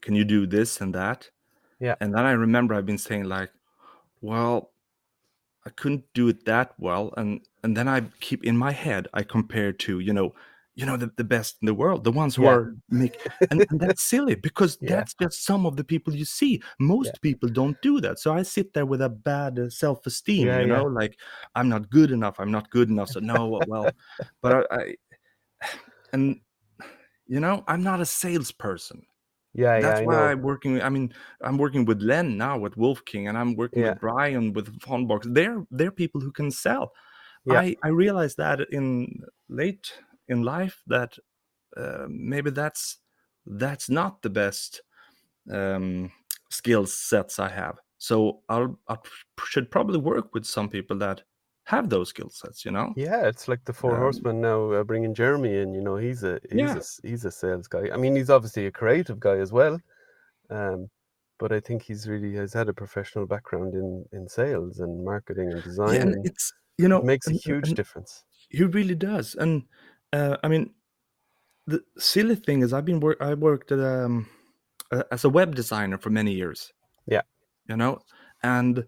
Speaker 4: "Can you do this and that?"
Speaker 2: Yeah.
Speaker 4: and then I remember I've been saying like, "Well, I couldn't do it that well," and and then I keep in my head I compare to you know, you know the, the best in the world, the ones who
Speaker 2: Yeah.
Speaker 4: are make, and, and that's silly because
Speaker 2: Yeah.
Speaker 4: that's just some of the people you see. Most people don't do that, so I sit there with a bad uh, self esteem.
Speaker 2: Yeah,
Speaker 4: you
Speaker 2: yeah.
Speaker 4: know, like I'm not good enough. I'm not good enough. So no, well, but I, I and you know I'm not a salesperson.
Speaker 2: Yeah,
Speaker 4: That's
Speaker 2: yeah,
Speaker 4: why. I'm working. I mean, I'm working with Len now with Wolf King, and I'm working
Speaker 2: Yeah.
Speaker 4: with Brian with Fonbox. They're they're people who can sell.
Speaker 2: Yeah.
Speaker 4: I I realized that in late in life that uh, maybe that's that's not the best um, skill sets I have. So I'll I should probably work with some people that have those skill sets. You know.
Speaker 2: Yeah, it's like the Four
Speaker 4: Um,
Speaker 2: Horsemen now uh, bringing Jeremy in. You know, he's a he's
Speaker 4: Yeah.
Speaker 2: a he's a sales guy. I mean, he's obviously a creative guy as well, um, but I think he's really has had a professional background in in sales and marketing and design.
Speaker 4: Yeah, and it's you know
Speaker 2: it makes a huge
Speaker 4: and-
Speaker 2: difference.
Speaker 4: He really does, and uh, I mean, the silly thing is, I've been work. I worked at, um, as a web designer for many years.
Speaker 2: Yeah.
Speaker 4: you know, and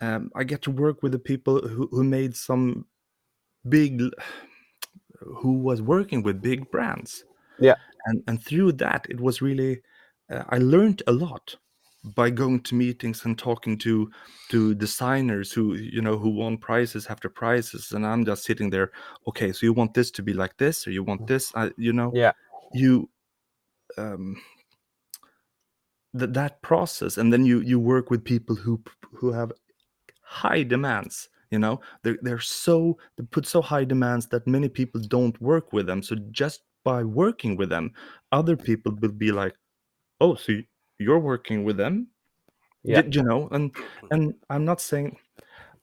Speaker 4: um, I get to work with the people who who made some big, who was working with big brands.
Speaker 2: Yeah.
Speaker 4: and and through that, it was really, uh, I learned a lot by going to meetings and talking to to designers who you know who won prizes after prizes and i'm just sitting there okay so you want this to be like this or you want this? I, you know
Speaker 2: Yeah.
Speaker 4: you um that that process and then you you work with people who who have high demands you know? They're, they're so they put so high demands that many people don't work with them so just by working with them other people will be like oh so you're working with them
Speaker 2: Yeah.
Speaker 4: You know and and i'm not saying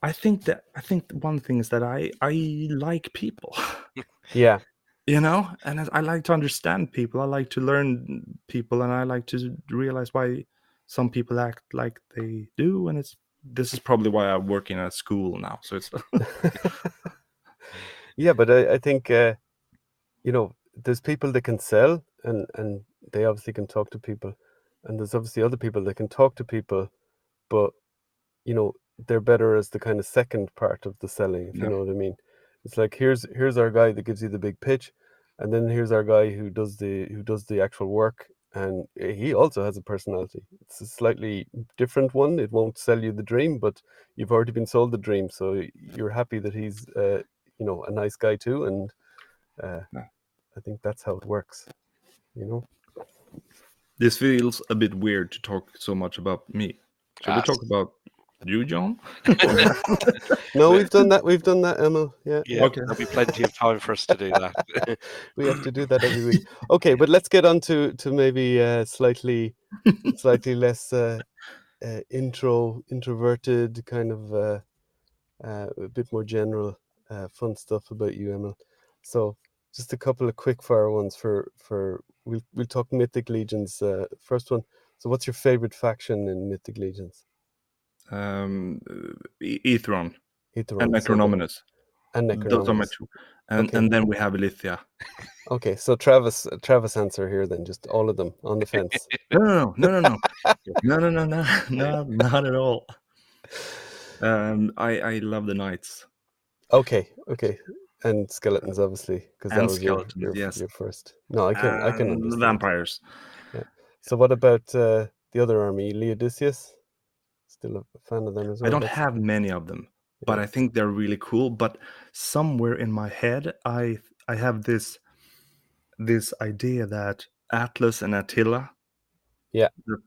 Speaker 4: i think that i think one thing is that i i like people.
Speaker 2: Yeah,
Speaker 4: you know and I- i like to understand people. I like to learn people and i like to realize why some people act like they do and it's this is probably why i'm working at school now so it's
Speaker 2: yeah, but I, I think uh, you know there's people that can sell and and they obviously can talk to people, and there's obviously other people that can talk to people, but you know they're better as the kind of second part of the selling, if
Speaker 4: Yeah.
Speaker 2: you know what I mean. It's like here's here's our guy that gives you the big pitch, and then here's our guy who does the who does the actual work, and he also has a personality. It's a slightly different one. It won't sell you the dream, but you've already been sold the dream, so you're happy that he's uh, you know a nice guy too, and uh,
Speaker 4: Yeah.
Speaker 2: I think that's how it works. You know.
Speaker 4: This feels a bit weird to talk so much about me should we
Speaker 3: Ah,
Speaker 4: talk about you john
Speaker 2: No, we've done that. We've done that, Emil. Yeah,
Speaker 3: Yeah,
Speaker 4: Okay.
Speaker 3: there'll be plenty of time for us to do that.
Speaker 2: we have to do that every week. Okay, but let's get on to to maybe uh, slightly slightly less uh, uh, intro introverted kind of uh, uh, a bit more general uh, fun stuff about you, Emil. So just a couple of quick fire ones for for we'll we'll talk Mythic Legions. Uh, first one. So what's your favorite faction in Mythic Legions?
Speaker 4: um Ethron and necronominus
Speaker 2: and
Speaker 4: those are my two and
Speaker 2: Okay.
Speaker 4: and then we have Illythia.
Speaker 2: Okay, so Travis Travis answer here then, just all of them on the fence.
Speaker 4: No, no, no, no, no, no, no, no, no, no, not at all. Um, I I love the knights.
Speaker 2: Okay, okay, and skeletons obviously because that was your, your,
Speaker 4: yes.
Speaker 2: your first. No, I can I can
Speaker 4: and
Speaker 2: understand.
Speaker 4: vampires.
Speaker 2: So what about uh, the other army, Leodysseus? Still a fan of them as well.
Speaker 4: I don't
Speaker 2: That's-
Speaker 4: have many of them, but I think they're really cool. But somewhere in my head, I I have this this idea that Atlas and Attila,
Speaker 2: Yeah.
Speaker 4: that,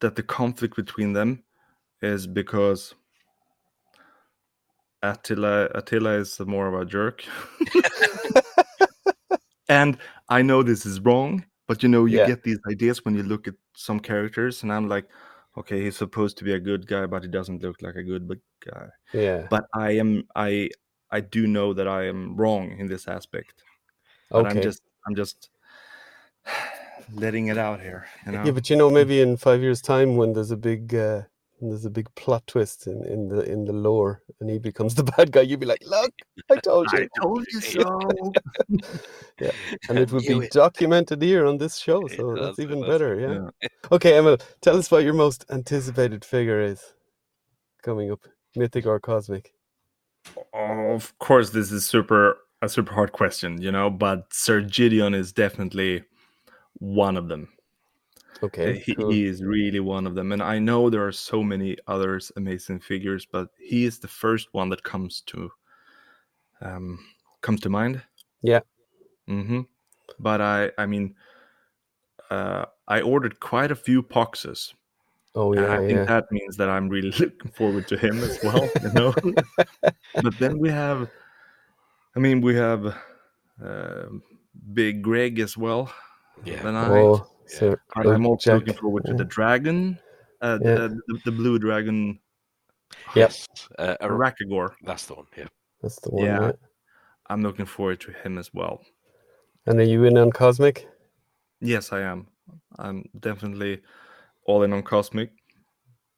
Speaker 4: that the conflict between them is because Attila Attila is more of a jerk. and I know this is wrong, but you know, you
Speaker 2: Yeah.
Speaker 4: get these ideas when you look at some characters, and I'm like, okay, he's supposed to be a good guy, but he doesn't look like a good guy.
Speaker 2: Yeah.
Speaker 4: But I am I I do know that I am wrong in this aspect. But
Speaker 2: Okay.
Speaker 4: I'm just I'm just letting it out here. You know?
Speaker 2: Yeah, but you know, maybe in five years' time, when there's a big uh, and there's a big plot twist in, in the in the lore, and he becomes the bad guy. You'd be like, "Look, I told you,"
Speaker 4: I told you so.
Speaker 2: Yeah, and it would be
Speaker 3: it.
Speaker 2: documented here on this show. So
Speaker 3: does,
Speaker 2: that's
Speaker 3: it
Speaker 2: even
Speaker 3: does.
Speaker 2: better. Yeah.
Speaker 4: Yeah.
Speaker 2: Okay, Emil, tell us what your most anticipated figure is coming up, mythic or cosmic.
Speaker 4: of course, this is super a super hard question, you know, but Sir Gideon is definitely one of them.
Speaker 2: Okay,
Speaker 4: he,
Speaker 2: cool.
Speaker 4: he is really one of them, and I know there are so many others amazing figures, but he is the first one that comes to um comes to mind.
Speaker 2: Yeah.
Speaker 4: Mm-hmm. But I, I mean, uh, I ordered quite a few boxes.
Speaker 2: oh
Speaker 4: and
Speaker 2: yeah,
Speaker 4: I think that means that I'm really looking forward to him as well, you know. but then we have, I mean, we have uh, Big Greg as well.
Speaker 3: Yeah.
Speaker 4: Then I,
Speaker 2: oh, so
Speaker 4: I, am also looking forward to
Speaker 2: yeah.
Speaker 4: the dragon, uh,
Speaker 2: Yeah.
Speaker 4: the, the, the blue dragon,
Speaker 3: Yes. Uh, a-
Speaker 4: Arakagor.
Speaker 3: that's the one. Yeah.
Speaker 2: That's the one.
Speaker 4: Yeah.
Speaker 2: Yeah.
Speaker 4: I'm looking forward to him as well.
Speaker 2: And are you in on cosmic?
Speaker 4: Yes, I am. I'm definitely all in on Cosmic.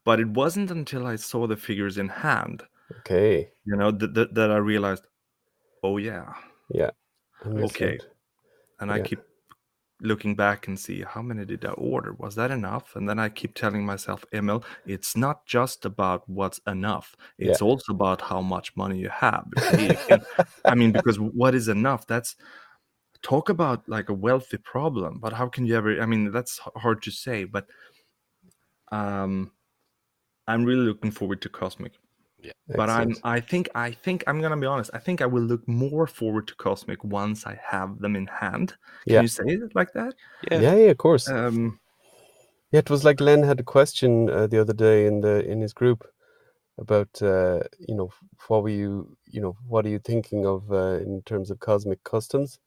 Speaker 4: But it wasn't until I saw the figures in hand,
Speaker 2: Okay.
Speaker 4: you know, that, that, that I realized, oh, yeah.
Speaker 2: Understood.
Speaker 4: Okay. And I keep looking back and see how many did I order? Was that enough? And then I keep telling myself, Emil, it's not just about what's enough. It's also about how much money you have. I mean, because what is enough? That's talk about like a wealthy problem, but how can you ever? I mean, that's hard to say, but um, I'm really looking forward to Cosmic. But I'm,
Speaker 2: Excellent.
Speaker 4: I think, I think I'm gonna be honest. I think I will look more forward to Cosmic once I have them in hand. Can
Speaker 2: Yeah.
Speaker 4: you say it like that?
Speaker 3: Yeah.
Speaker 2: Yeah, yeah, of course.
Speaker 4: Um,
Speaker 2: Yeah, it was like Len had a question uh, the other day in the in his group about uh, you know what were you you know what are you thinking of uh, in terms of cosmic customs,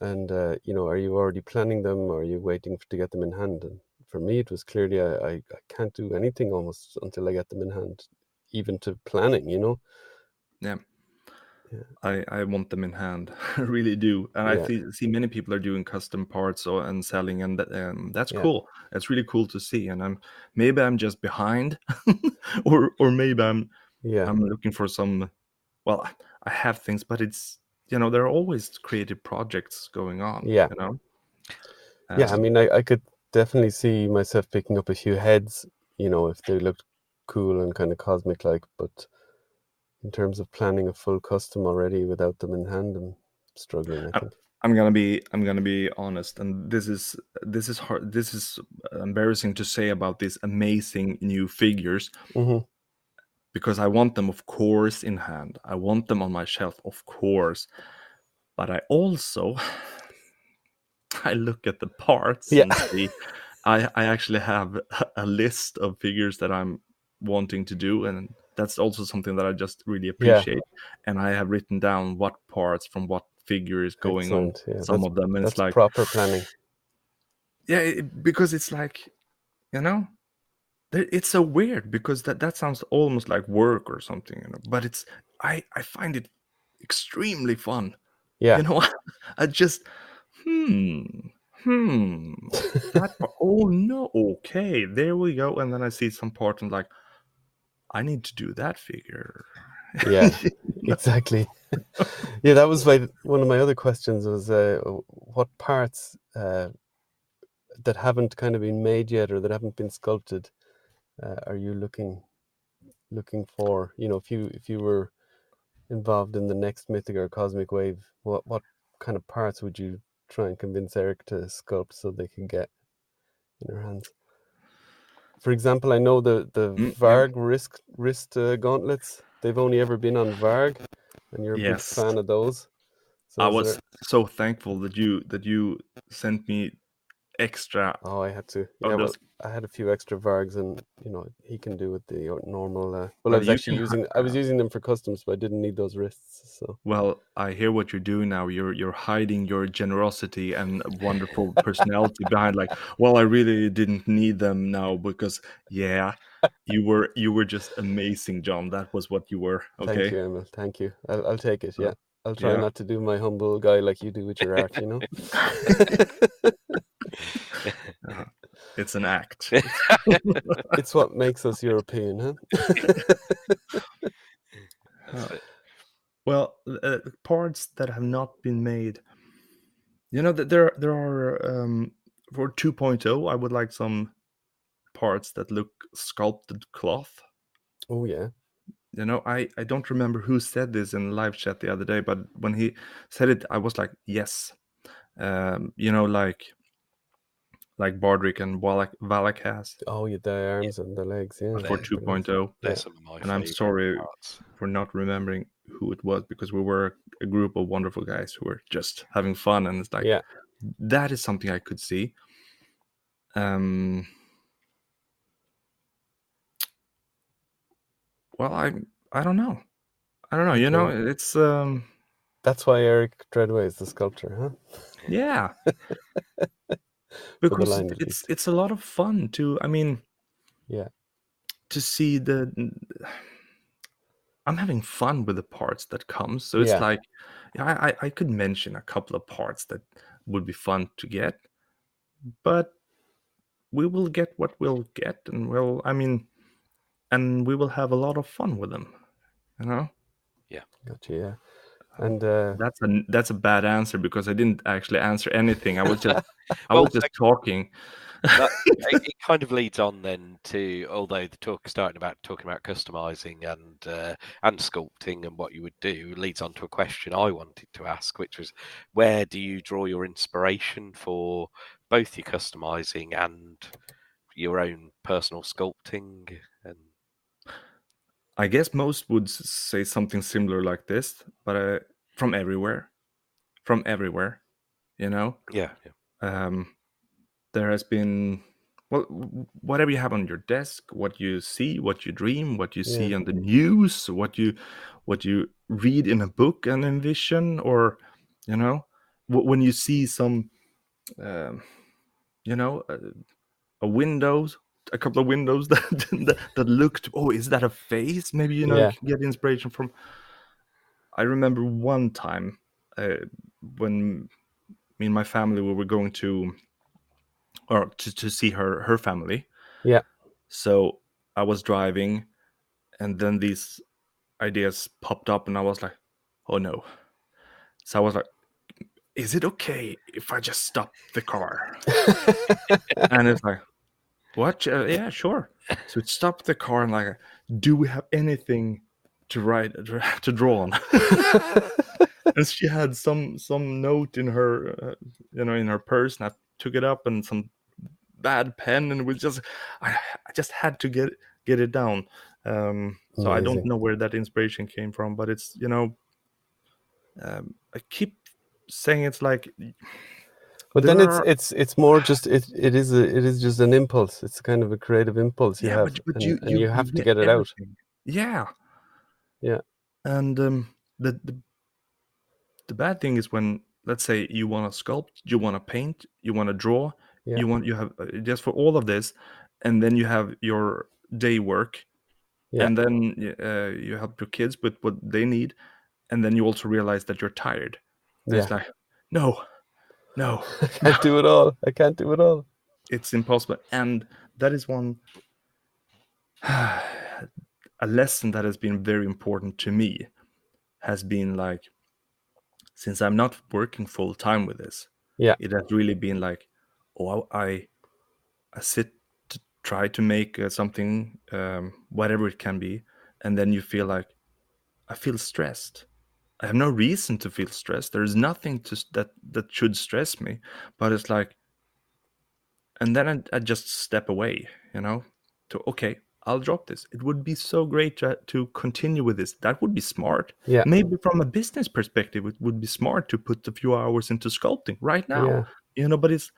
Speaker 2: and uh, you know are you already planning them or are you waiting to get them in hand? And for me, it was clearly I, I, I can't do anything almost until I get them in hand, even to planning. You know.
Speaker 4: Yeah, I, I want them in hand. I really do. And I see, see many people are doing custom parts or, and selling, and that, um, that's
Speaker 2: Yeah.
Speaker 4: cool. That's really cool to see. And I'm maybe I'm just behind, or or maybe I'm
Speaker 2: Yeah.
Speaker 4: I'm looking for some. Well, I have things, but it's you know there are always creative projects going on.
Speaker 2: Yeah.
Speaker 4: you know.
Speaker 2: Yeah, I mean, I, I could definitely see myself picking up a few heads, you know, if they looked cool and kind of cosmic like, but in terms of planning a full custom already without them in hand, I'm struggling, I think.
Speaker 4: I'm gonna be I'm gonna be honest, and this is this is hard. This is embarrassing to say about these amazing new figures
Speaker 2: hmm
Speaker 4: because I want them, of course, in hand. I want them on my shelf, of course, but I also I look at the parts
Speaker 2: Yeah.
Speaker 4: and see. I I actually have a list of figures that I'm wanting to do, and that's also something that I just really
Speaker 2: Yeah.
Speaker 4: appreciate. And I have written down what parts from what figure is going on
Speaker 2: Excellent. Yeah,
Speaker 4: some
Speaker 2: that's,
Speaker 4: of them, and it's like
Speaker 2: proper planning.
Speaker 4: yeah it, because it's like you know it's so weird because that that sounds almost like work or something you know but it's i i find it extremely fun
Speaker 2: Yeah.
Speaker 4: you know i just hmm hmm that oh no okay there we go and then i see some part and like i need to do that figure
Speaker 2: Yeah. exactly. yeah, that was my one of my other questions was uh, what parts uh, that haven't kind of been made yet or that haven't been sculpted uh, are you looking looking for? You know, if you if you were involved in the next mythic or cosmic wave, what what kind of parts would you try and convince Eric to sculpt so they can get in their hands? For example, I know the the
Speaker 4: Mm, yeah.
Speaker 2: Varg wrist wrist uh, gauntlets. They've only ever been on Varg, and you're a
Speaker 4: Yes.
Speaker 2: big fan of those. So
Speaker 4: i was
Speaker 2: there-
Speaker 4: so thankful that you that you sent me extra
Speaker 2: Oh, I had to. Yeah, well, I had a few extra Vargs, and you know he can do with the normal. Uh, well, I was actually using. I was using them for customs, but I didn't need those wrists. So
Speaker 4: Well, I hear what you're doing now. You're you're hiding your generosity and wonderful personality behind like, well, I really didn't need them now because yeah, you were you were just amazing, John. That was what you were. Okay.
Speaker 2: thank you, Emil. Thank you. I'll, I'll take it. Yeah, I'll try
Speaker 4: yeah.
Speaker 2: not to do my humble guy like you do with your art. You know.
Speaker 4: It's an act.
Speaker 2: It's what makes us European, huh?
Speaker 3: That's.
Speaker 4: Well, uh, parts that have not been made. You know that there there are um, for 2.0. I would like some parts that look sculpted cloth.
Speaker 2: Oh yeah.
Speaker 4: You know, I I don't remember who said this in live chat the other day, but when he said it, I was like, yes. Um, you know, like like Bardrick and Valak, Valak has
Speaker 2: Oh yeah, the arms and the legs, yeah.
Speaker 4: for 2.0.
Speaker 3: They're
Speaker 2: Yeah.
Speaker 3: some of my
Speaker 4: And I'm sorry
Speaker 3: parts.
Speaker 4: for not remembering who it was because we were a group of wonderful guys who were just having fun and it's like
Speaker 2: Yeah.
Speaker 4: that is something I could see. Um well I I don't know. I don't know, you know, it's um
Speaker 2: That's why Eric Treadaway is the sculptor, huh?
Speaker 4: yeah. because it's it's a lot of fun to I mean
Speaker 2: Yeah.
Speaker 4: to see the I'm having fun with the parts that comes. So it's
Speaker 2: Yeah.
Speaker 4: like yeah, I, I I could mention a couple of parts that would be fun to get, but we will get what we'll get, and we'll I mean, and we will have a lot of fun with them. You know, yeah
Speaker 2: Gotcha, yeah. And uh
Speaker 4: that's a that's a bad answer because I didn't actually answer anything. I was just I
Speaker 3: Well,
Speaker 4: was just talking.
Speaker 3: That- it, it kind of leads on then to although the talk starting about talking about customizing and uh, and sculpting and what you would do leads on to a question I wanted to ask, which was where do you draw your inspiration for both your customizing and your own personal sculpting? And
Speaker 4: I guess most would say something similar like this, but uh, from everywhere, from everywhere, you know.
Speaker 3: yeah, yeah.
Speaker 4: um, there has been well whatever you have on your desk what you see what you dream what you see on the news what you what you read in a book and envision or you know when you see some um, you know a, a windows a couple of windows that, that that looked oh is that a face? Maybe you know
Speaker 2: Yeah.
Speaker 4: you can get inspiration from. I remember one time uh, when me and my family we were going to or to, to see her her family.
Speaker 2: Yeah.
Speaker 4: so i was driving and then these ideas popped up and i was like oh no. So i was like is it okay if i just stop the car? And it's like what Uh, yeah sure. So it stopped the car and like do we have anything to write to draw on? And she had some some note in her uh, you know in her purse and i took it up and some bad pen and we just I, I just had to get get it down. Um so i don't know where that inspiration came from but it's you know um, i keep saying it's like
Speaker 2: But then it's
Speaker 4: are-
Speaker 2: it's it's more just it it is a it is just an impulse. It's kind of a creative impulse you
Speaker 4: yeah
Speaker 2: have,
Speaker 4: but, but
Speaker 2: and,
Speaker 4: you,
Speaker 2: and you, have to
Speaker 4: get
Speaker 2: it out.
Speaker 4: yeah
Speaker 2: Yeah.
Speaker 4: and um the, the the bad thing is when let's say you want to sculpt you want to paint you want to draw
Speaker 2: Yeah.
Speaker 4: you want you have uh, just for all of this and then you have your day work
Speaker 2: Yeah.
Speaker 4: and then uh, you help your kids with what they need and then you also realize that you're tired
Speaker 2: Yeah,
Speaker 4: it's like no no
Speaker 2: I can't do it all. I can't do it all.
Speaker 4: it's impossible and that is one a lesson that has been very important to me has been like since i'm not working full time with this
Speaker 2: Yeah.
Speaker 4: it has really been like oh i i sit to try to make uh, something um, whatever it can be and then you feel like i feel stressed i have no reason to feel stressed there is nothing to that that should stress me but it's like and then I, I just step away you know to okay i'll drop this it would be so great to, to continue with this that would be smart
Speaker 2: Yeah.
Speaker 4: maybe from a business perspective it would be smart to put a few hours into sculpting right now
Speaker 2: Yeah.
Speaker 4: you know but it's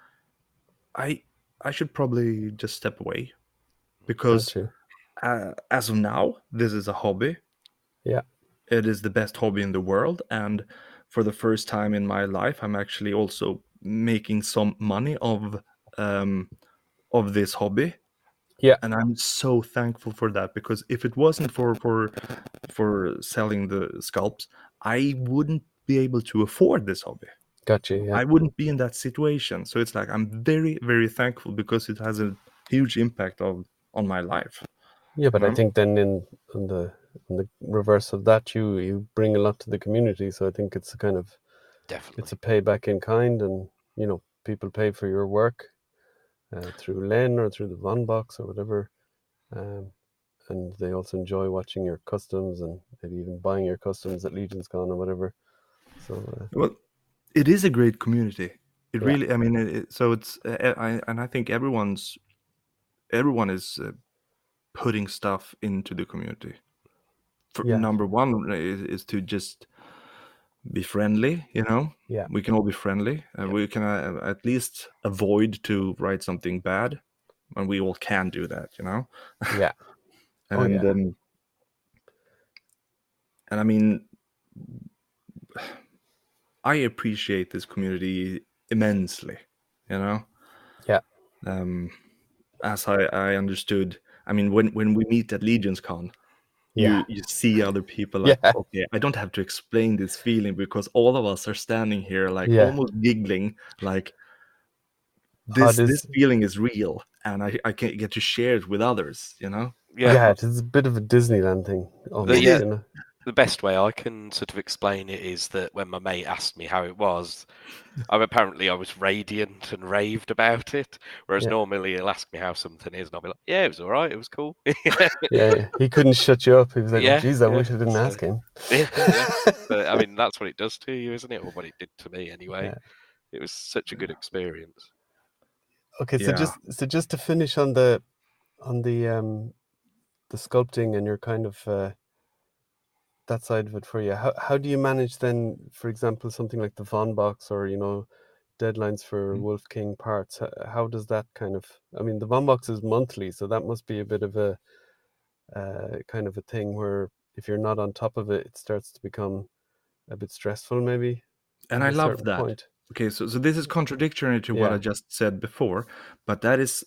Speaker 4: i i should probably just step away because uh, as of now this is a hobby
Speaker 2: Yeah.
Speaker 4: It is the best hobby in the world and for the first time in my life i'm actually also making some money of um of this hobby
Speaker 2: Yeah.
Speaker 4: and i'm so thankful for that because if it wasn't for for for selling the sculpts i wouldn't be able to afford this hobby
Speaker 2: Gotcha. Yeah.
Speaker 4: I wouldn't be in that situation. So it's like I'm very, very thankful because it has a huge impact of on my life.
Speaker 2: Yeah, but I
Speaker 4: know?
Speaker 2: think then in on the on the reverse of that, you you bring a lot to the community. So I think it's a kind of
Speaker 3: Definitely.
Speaker 2: it's a payback in kind, and you know people pay for your work uh, through Len or through the Von Box or whatever, um, and they also enjoy watching your customs and maybe even buying your customs at Legion's Con or whatever. So uh,
Speaker 4: Well, it is a great community. It
Speaker 2: Yeah.
Speaker 4: really, I mean, it, it- so it's, uh, I, and I think everyone's, everyone is uh, putting stuff into the community. For,
Speaker 2: Yeah.
Speaker 4: Number one is, is to just be friendly, you know?
Speaker 2: Yeah.
Speaker 4: We can all be friendly. And
Speaker 3: Yeah.
Speaker 4: we can uh, at least avoid to write something bad. And we all can do that, you know?
Speaker 2: yeah, Oh,
Speaker 4: and
Speaker 2: yeah.
Speaker 4: um, and I mean, I appreciate this community immensely. You know.
Speaker 2: Yeah.
Speaker 4: Um, as I, I understood, I mean, when when we meet at Legions Con,
Speaker 2: yeah,
Speaker 4: you you see other people like,
Speaker 2: Yeah.
Speaker 4: okay, I don't have to explain this feeling because all of us are standing here like
Speaker 2: Yeah.
Speaker 4: almost giggling, like this
Speaker 2: does-
Speaker 4: this feeling is real, and I I can get to share it with others. You know.
Speaker 3: Yeah,
Speaker 2: yeah. It's a bit of a Disneyland thing. Almost,
Speaker 3: yeah.
Speaker 2: you know?
Speaker 3: The best way I can sort of explain it is that when my mate asked me how it was, I apparently I was radiant and raved about it. Whereas
Speaker 2: Yeah.
Speaker 3: normally he'll ask me how something is, and I'll be like, "Yeah, it was all right. It was cool."
Speaker 2: yeah, yeah. He couldn't shut you up. He was like,
Speaker 3: Yeah,
Speaker 2: "Geez, I
Speaker 3: yeah.
Speaker 2: wish I didn't
Speaker 3: So-
Speaker 2: ask him."
Speaker 3: yeah, yeah. But, I mean, that's what it does to you, isn't it? Or what it did to me, anyway.
Speaker 2: Yeah.
Speaker 3: It was such a good experience.
Speaker 2: Okay, so
Speaker 4: Yeah.
Speaker 2: just so just to finish on the on the um the sculpting and your kind of uh, that side of it for you. How how do you manage then, for example, something like the Von box or you know deadlines for
Speaker 4: Mm.
Speaker 2: Wolf King parts? How, how does that kind of? I mean, the Von box is monthly, so that must be a bit of a uh, kind of a thing where if you're not on top of it, it starts to become a bit stressful, maybe.
Speaker 4: And I love that.
Speaker 2: point.
Speaker 4: Okay, so so this is contradictory to what I just said before, but that is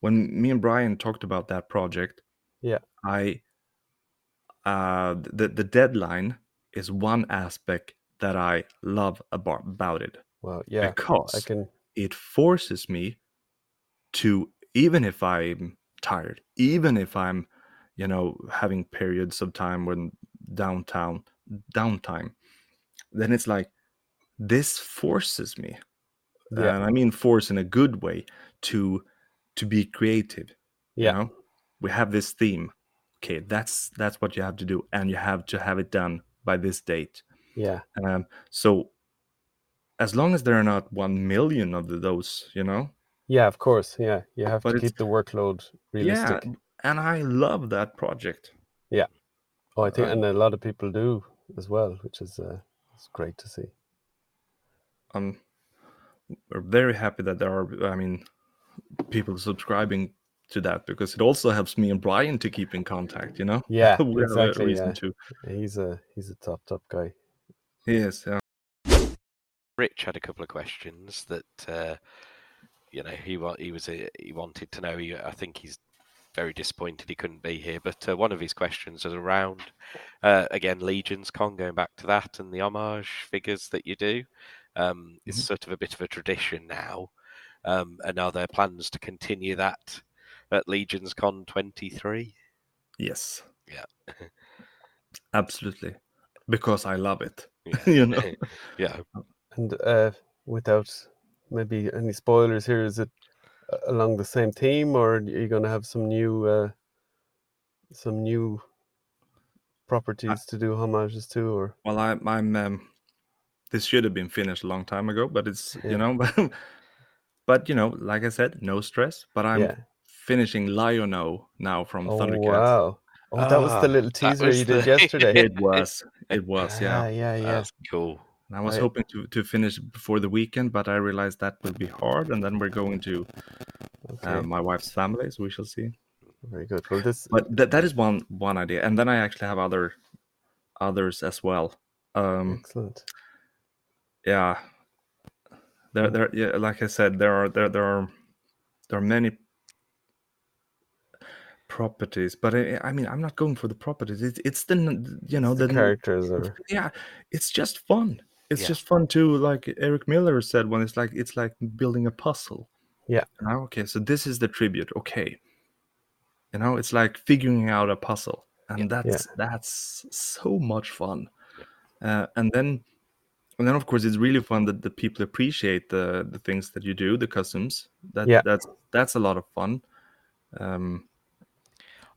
Speaker 4: when me and Brian talked about that project.
Speaker 2: Yeah.
Speaker 4: I uh the the deadline is one aspect that I love about about it
Speaker 2: Well, yeah, I
Speaker 4: because
Speaker 2: can.
Speaker 4: it forces me to even if I'm tired, even if I'm you know having periods of time when downtown downtime, then it's like this forces me
Speaker 2: Yeah,
Speaker 4: and I mean force in a good way to to be creative.
Speaker 2: Yeah.
Speaker 4: You know? We have this theme. Okay, that's that's what you have to do, and you have to have it done by this date.
Speaker 2: yeah,
Speaker 4: Um, so as long as there are not one million of the- those, you know,
Speaker 2: yeah. Of course, yeah. You have
Speaker 4: But
Speaker 2: to keep the workload realistic.
Speaker 4: yeah. And I love that project. Yeah.
Speaker 2: Oh, I think,
Speaker 4: Uh,
Speaker 2: and a lot of people do as well, which is uh, it's great to see.
Speaker 4: I'm we're very happy that there are. I mean, people subscribing to that because it also helps me and Brian to keep in contact. You know,
Speaker 2: Yeah,
Speaker 4: we have a
Speaker 2: exactly.
Speaker 4: reason
Speaker 2: Yeah.
Speaker 4: to.
Speaker 2: He's a he's a top top guy.
Speaker 4: Yes, yeah.
Speaker 3: Rich had a couple of questions that uh, you know he wa- he was uh, he wanted to know. He, I think he's very disappointed he couldn't be here. But uh, one of his questions was around uh, again Legions Con, going back to that and the homage figures that you do. Um, It's
Speaker 4: Mhm.
Speaker 3: sort of a bit of a tradition now. Um, and are there plans to continue that at Legions Con 23?
Speaker 4: Yes.
Speaker 3: Yeah.
Speaker 4: Absolutely. Because I love it.
Speaker 3: Yeah.
Speaker 4: you know.
Speaker 3: yeah.
Speaker 2: And uh, without maybe any spoilers here, is it along the same theme, or are you going to have some new uh, some new properties to do homages to, or
Speaker 4: Well, I, I'm. Um, this should have been finished a long time ago, but it's
Speaker 2: Yeah.
Speaker 4: you know, but, but you know, like I said, no stress. But I'm
Speaker 2: yeah?
Speaker 4: Finishing Lion-O now from
Speaker 2: Oh
Speaker 4: Thundercats.
Speaker 2: wow! Oh, that was
Speaker 3: Ah,
Speaker 2: the little teaser you did
Speaker 3: the-
Speaker 2: yesterday.
Speaker 4: It was. It was.
Speaker 2: yeah,
Speaker 4: Yeah.
Speaker 2: yeah, yeah.
Speaker 3: That's cool.
Speaker 4: And I was
Speaker 2: I-
Speaker 4: hoping to to finish before the weekend, but I realized that would be hard. And then we're going to
Speaker 2: Okay,
Speaker 4: uh, my wife's family, so we shall see.
Speaker 2: very good. Well, this
Speaker 4: But that that is one one idea, and then I actually have other others as well. Um,
Speaker 2: excellent.
Speaker 4: yeah there there yeah like i said there are there there are there are many properties but i, I mean i'm not going for the properties it's, it's the you know
Speaker 2: the
Speaker 4: the,
Speaker 2: characters are
Speaker 4: yeah it's just fun it's
Speaker 3: Yeah.
Speaker 4: just fun too. Like Eric Miller said, when it's like it's like building a puzzle.
Speaker 2: Yeah.
Speaker 4: You know, okay, so this is the tribute. Okay. You know, it's like figuring out a puzzle, and
Speaker 3: Yeah.
Speaker 4: that's that's so much fun. Uh, and then, and then of course, it's really fun that the people appreciate the the things that you do, the customs. That
Speaker 2: Yeah.
Speaker 4: that's that's a lot of fun. Um,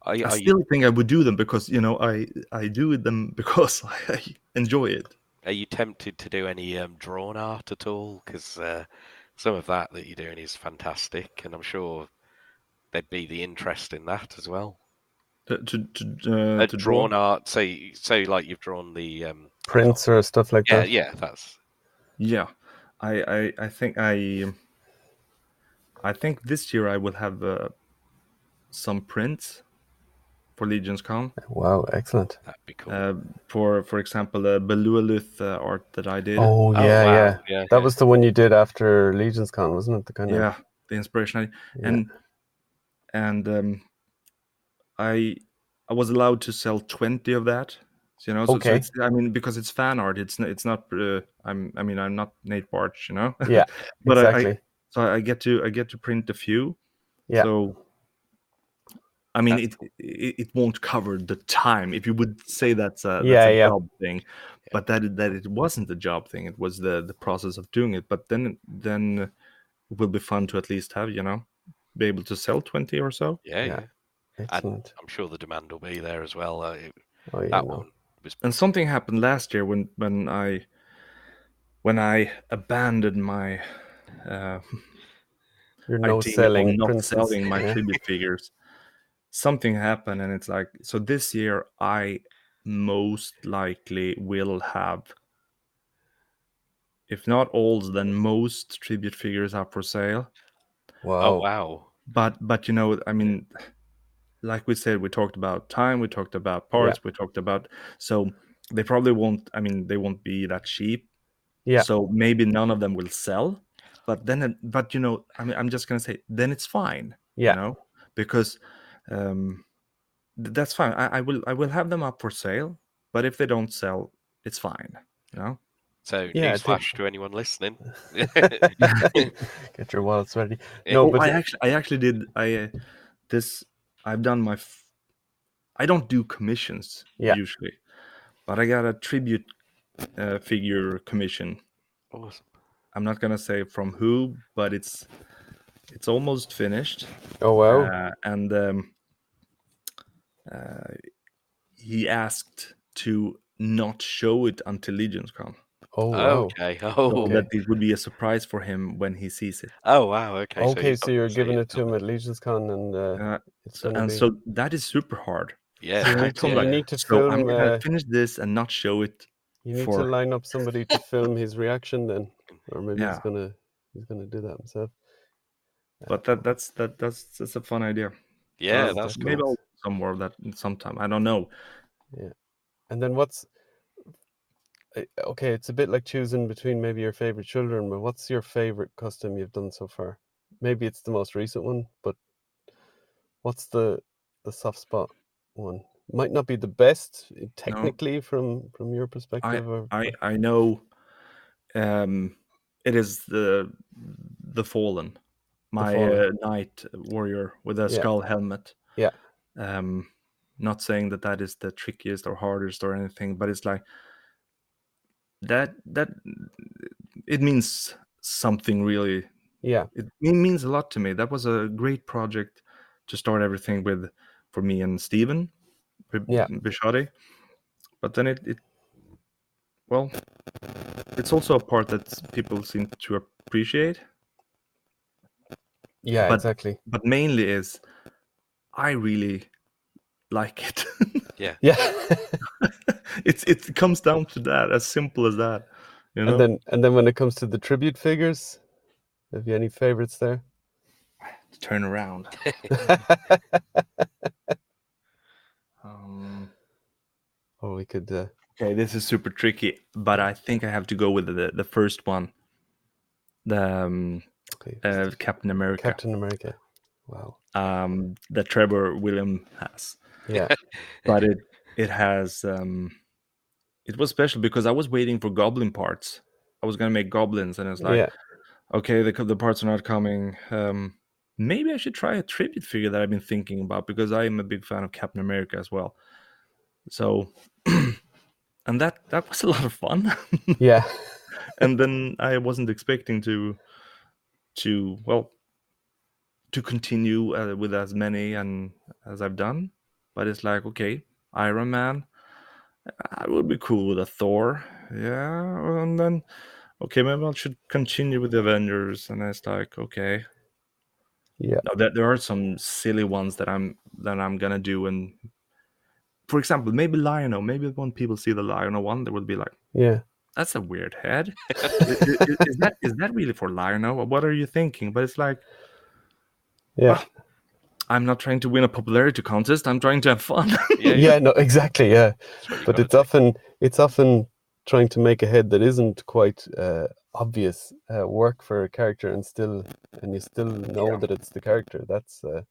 Speaker 3: Are, you-
Speaker 4: I
Speaker 3: are you,
Speaker 4: still think I would do them because you know I I do them because I enjoy it.
Speaker 3: are you tempted to do any um, drawn art at all? Because uh, some of that that you're doing is fantastic, and I'm sure there'd be the interest in that as well.
Speaker 4: To to, to, uh,
Speaker 3: Uh,
Speaker 4: to
Speaker 3: drawn
Speaker 4: draw.
Speaker 3: art, say, say like you've drawn the um,
Speaker 2: Prints or stuff like
Speaker 3: yeah,
Speaker 2: that.
Speaker 3: yeah, that's
Speaker 4: Yeah, I, I I think I I think this year I will have uh, some prints for Legion's Con.
Speaker 2: Wow, excellent.
Speaker 3: that'd be cool.
Speaker 4: Uh, for for example, the Belualuth uh, art that I did.
Speaker 2: Oh,
Speaker 3: Oh,
Speaker 2: yeah,
Speaker 3: wow,
Speaker 2: yeah.
Speaker 3: yeah,
Speaker 2: That
Speaker 3: yeah.
Speaker 2: was the one you did after Legion's Con, wasn't it? The kind of
Speaker 4: yeah, the inspiration. I,
Speaker 2: Yeah.
Speaker 4: And and um, I I was allowed to sell twenty of that. So, you know, so, so
Speaker 2: Okay.
Speaker 4: it's, I mean, because it's fan art, it's n- it's not. Uh, I'm I mean, I'm not Nate Baertsch, you know.
Speaker 2: yeah,
Speaker 4: but I-
Speaker 2: exactly.
Speaker 4: I, so I get to I get to print a few.
Speaker 2: Yeah.
Speaker 4: So I mean, it, it it won't cover the time. If you would say that's a, that's
Speaker 2: Yeah,
Speaker 4: a
Speaker 2: yeah.
Speaker 4: job thing, but that that it wasn't a job thing. It was the the process of doing it. But then then it will be fun to at least have you know be able to sell twenty or so.
Speaker 3: yeah,
Speaker 2: yeah.
Speaker 3: yeah.
Speaker 2: Excellent.
Speaker 3: I'm sure the demand will be there as well. Uh, it-
Speaker 2: Oh, yeah,
Speaker 3: that
Speaker 2: no.
Speaker 3: one was
Speaker 4: And something happened last year when when I when I abandoned my uh,
Speaker 2: You're no
Speaker 4: idea
Speaker 2: selling
Speaker 4: not
Speaker 2: prints.
Speaker 4: selling my
Speaker 2: yeah.
Speaker 4: tribute figures. Something happened, and it's like so. This year, I most likely will have, if not all, then most tribute figures are for sale.
Speaker 2: Oh, wow.
Speaker 3: oh wow,
Speaker 4: But but you know, I mean, like we said, we talked about time, we talked about parts, we talked about so they probably won't. I mean, they won't be that cheap.
Speaker 2: Yeah.
Speaker 4: So maybe none of them will sell. But then, but you know, I mean, I'm just gonna say, then it's fine.
Speaker 2: Yeah.
Speaker 4: You know, because um, th- that's fine. I, I will I will have them up for sale. But if they don't sell, it's fine. You know.
Speaker 3: so
Speaker 2: Yeah, I
Speaker 3: newsflash to anyone listening.
Speaker 2: Get your wallets ready. No,
Speaker 4: Oh,
Speaker 2: but
Speaker 4: I actually, I actually did. I uh, this. I've done my. F- I don't do commissions
Speaker 2: Yeah.
Speaker 4: usually, but I got a tribute uh, figure commission.
Speaker 3: Awesome.
Speaker 4: I'm not gonna say from who, but it's it's almost finished.
Speaker 2: oh wow.
Speaker 4: Uh, and um, uh, he asked to not show it until Legion's Con.
Speaker 2: oh wow.
Speaker 3: Okay.
Speaker 4: so
Speaker 3: Oh.
Speaker 2: Okay.
Speaker 4: that it would be a surprise for him when he sees it.
Speaker 3: Oh wow. Okay.
Speaker 2: Okay,
Speaker 3: you've
Speaker 2: so you're giving
Speaker 3: you've
Speaker 2: it to him at Legion's Con, and uh,
Speaker 4: Uh,
Speaker 2: it's
Speaker 4: and
Speaker 2: be.
Speaker 4: so that is super hard.
Speaker 3: Yeah.
Speaker 2: So you need to,
Speaker 3: yeah.
Speaker 2: you need to
Speaker 4: So I'm gonna
Speaker 2: Uh,
Speaker 4: finish this and not show it.
Speaker 2: you need to line up somebody to film his reaction then, or maybe he's gonna he's gonna do that himself.
Speaker 4: But that that's that that's that's a fun idea.
Speaker 3: yeah, that's
Speaker 4: maybe
Speaker 3: cool.
Speaker 4: I'll do some more of that sometime. I don't know. Yeah.
Speaker 2: And then what's uh, okay? It's a bit like choosing between maybe your favorite children, but what's your favorite custom you've done so far? Maybe it's the most recent one, but what's the the soft spot one? Might not be the best uh, technically from from your perspective. or,
Speaker 4: I I know. Um, it is the the fallen, my. Uh, knight warrior with a
Speaker 2: Yeah.
Speaker 4: skull helmet.
Speaker 2: Yeah.
Speaker 4: Um, not saying that that is the trickiest or hardest or anything, but it's like that that it means something really
Speaker 2: yeah,
Speaker 4: it me- means a lot to me. That was a great project to start everything with for me and Steven
Speaker 2: Yeah.
Speaker 4: Bishotti. But then it, it well, it's also a part that people seem to appreciate.
Speaker 2: yeah,
Speaker 4: But-
Speaker 2: exactly.
Speaker 4: But mainly is I really like it.
Speaker 2: Yeah, Yeah.
Speaker 4: it's it comes down to that, as simple as that. You know,
Speaker 2: and then and then when it comes to the tribute figures, have you any favorites there?
Speaker 4: turn around. Um,
Speaker 2: or we could. Uh,
Speaker 4: Okay, this is super tricky, but I think I have to go with the the first one, the um,
Speaker 2: okay,
Speaker 4: uh, Captain America,
Speaker 2: Captain America. Wow.
Speaker 4: um, that Trevor William has.
Speaker 2: Yeah.
Speaker 4: But it it has um, it was special because I was waiting for goblin parts. I was gonna make goblins, and it's like,
Speaker 2: yeah,
Speaker 4: okay, the the parts are not coming. Um, maybe I should try a tribute figure that I've been thinking about because I am a big fan of Captain America as well. So, and that that was a lot of fun.
Speaker 2: yeah,
Speaker 4: and then I wasn't expecting to to well to continue uh, with as many and as I've done, but it's like okay, Iron Man. I would be cool with a Thor, yeah, and then okay, maybe I should continue with the Avengers, and it's like okay,
Speaker 2: yeah,
Speaker 4: no, there, there are some silly ones that I'm that I'm gonna do, and for example, maybe Lion-O. Maybe when people see the Lion-O one, they will be like,
Speaker 2: yeah.
Speaker 4: "That's a weird head." is, is- is that is that really for Lion-O? What are you thinking? But it's like
Speaker 2: Yeah,
Speaker 4: I'm not trying to win a popularity contest. I'm trying to have fun.
Speaker 3: Yeah,
Speaker 2: yeah, no, exactly, yeah.
Speaker 3: That's what you
Speaker 2: But
Speaker 3: gotta
Speaker 2: it's often it's often trying to make a head that isn't quite uh, obvious uh, work for a character, and still, and you still know
Speaker 4: Yeah.
Speaker 2: that it's the character. That's uh,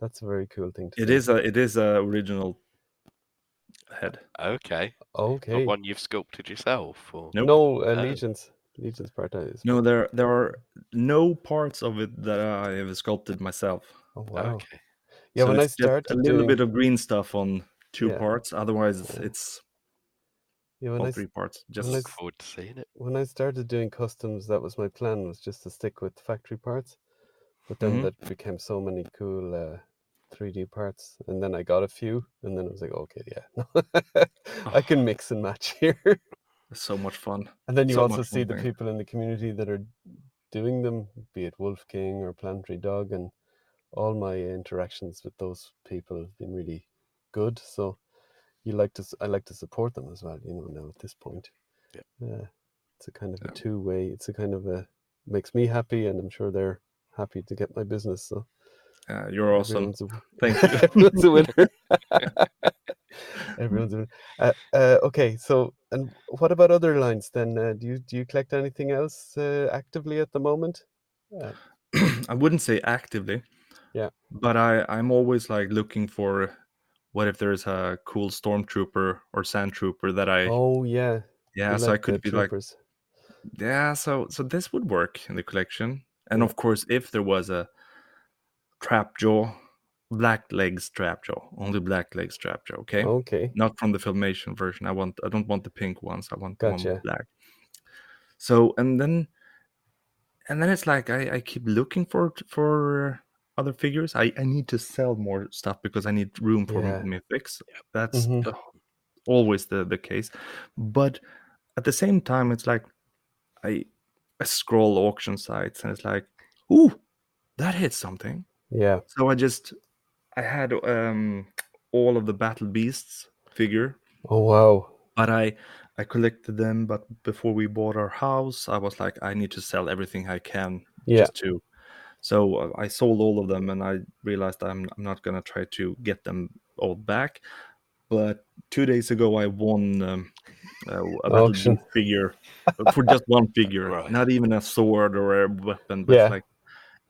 Speaker 2: that's a very cool thing to
Speaker 4: it
Speaker 2: do.
Speaker 4: is a it is a original head.
Speaker 3: Okay.
Speaker 2: Okay.
Speaker 3: Not one you've sculpted yourself, or
Speaker 4: Nope.
Speaker 2: No, uh,
Speaker 3: Oh.
Speaker 2: Legions. Legions part is.
Speaker 4: No, there there are no parts of it that I have sculpted myself.
Speaker 2: Oh wow.
Speaker 3: okay.
Speaker 2: Yeah,
Speaker 4: So
Speaker 2: when I
Speaker 4: it's just
Speaker 2: started
Speaker 4: a little
Speaker 2: doing,
Speaker 4: bit of green stuff on two
Speaker 2: Yeah.
Speaker 4: parts. Otherwise, it's,
Speaker 2: Yeah.
Speaker 4: it's
Speaker 2: yeah, when
Speaker 4: all
Speaker 2: I, s-
Speaker 4: three parts. Just
Speaker 2: when I
Speaker 3: Look forward to seeing it.
Speaker 2: when I started doing customs, that was my plan was just to stick with factory parts. But then
Speaker 4: Mhm.
Speaker 2: that became so many cool uh, 3D parts, and then I got a few, and then I was like, okay, yeah, I can mix and match here.
Speaker 4: so much fun.
Speaker 2: And then you
Speaker 4: So
Speaker 2: also see the
Speaker 4: thing.
Speaker 2: people in the community that are doing them, be it Wolf King or Planetary Dog, and all my interactions with those people have been really good. So you like to, I like to support them as well. You know, now at this point,
Speaker 3: Yeah.
Speaker 2: yeah, it's a kind of
Speaker 4: Yeah.
Speaker 2: a two way. It's a kind of a makes me happy, and I'm sure they're happy to get my business. So
Speaker 4: Uh, you're awesome.
Speaker 2: a,
Speaker 4: Thank you.
Speaker 2: everyone's a winner. Everyone's. Uh, uh, okay, so and what about other lines then? Uh, do you do you collect anything else uh, actively at the moment? Uh,
Speaker 4: I wouldn't say actively.
Speaker 2: Yeah.
Speaker 4: But I I'm always like looking for what if there's a cool stormtrooper or sand trooper that I
Speaker 2: oh yeah,
Speaker 4: yeah
Speaker 2: you
Speaker 4: so I
Speaker 2: like the
Speaker 4: could be like
Speaker 2: troopers.
Speaker 4: yeah so so this would work in the collection and
Speaker 2: Yeah.
Speaker 4: of course if there was a Trapjaw black legs Trapjaw only black legs Trapjaw okay?
Speaker 2: Okay,
Speaker 4: not from the filmation version. I want i don't want the pink ones. I want the one black. So and then and then it's like i i keep looking for for other figures. I i need to sell more stuff because i need room for
Speaker 2: Yeah.
Speaker 4: mythics that's
Speaker 2: Mhm.
Speaker 4: uh, always the the case. But at the same time it's like i i scroll auction sites and it's like ooh that hits something.
Speaker 2: Yeah,
Speaker 4: so i just i had um all of the battle beasts figure
Speaker 2: oh wow,
Speaker 4: but i i collected them but before we bought our house i was like i need to sell everything i can
Speaker 2: yeah,
Speaker 4: just to so uh, i sold all of them and i realized i'm, I'm not going to try to get them all back but two days ago i won um, uh, a battle figure for just one figure
Speaker 3: Right.
Speaker 4: not even a sword or a weapon but
Speaker 2: Yeah.
Speaker 4: like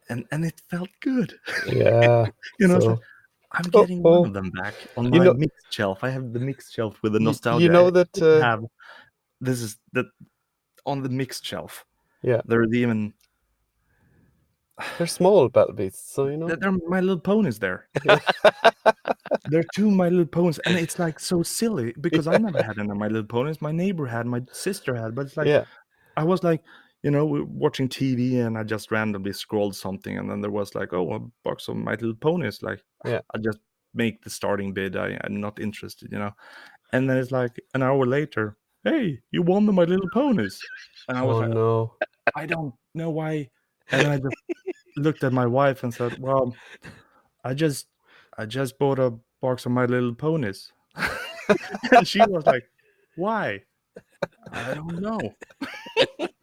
Speaker 4: and and it felt good
Speaker 2: yeah.
Speaker 4: you know
Speaker 2: so,
Speaker 4: like, i'm
Speaker 2: Oh,
Speaker 4: getting one
Speaker 2: oh.
Speaker 4: of them back on
Speaker 2: You
Speaker 4: my
Speaker 2: know-
Speaker 4: mixed shelf i have the mixed shelf with the nostalgia
Speaker 2: you know that uh,
Speaker 4: have this is that on the mixed shelf
Speaker 2: Yeah.
Speaker 4: there's even
Speaker 2: they're small battle beasts, so you know.
Speaker 4: they're, my little ponies there. There are two my little ponies and it's like so silly because i never had any of my little ponies. My neighbor had my sister had but it's like
Speaker 2: yeah,
Speaker 4: i was like you know we're watching tv and i just randomly scrolled something and then there was like oh a box of my little ponies like
Speaker 2: Yeah.
Speaker 4: i just make the starting bid I, i'm not interested you know and then it's like an hour later hey you won the my little ponies and i was
Speaker 2: oh
Speaker 4: like
Speaker 2: no,
Speaker 4: I don't know why. And then I just looked at my wife and said, "Well, I just, I just bought a box of My Little Ponies," and she was like, "Why?" I don't know.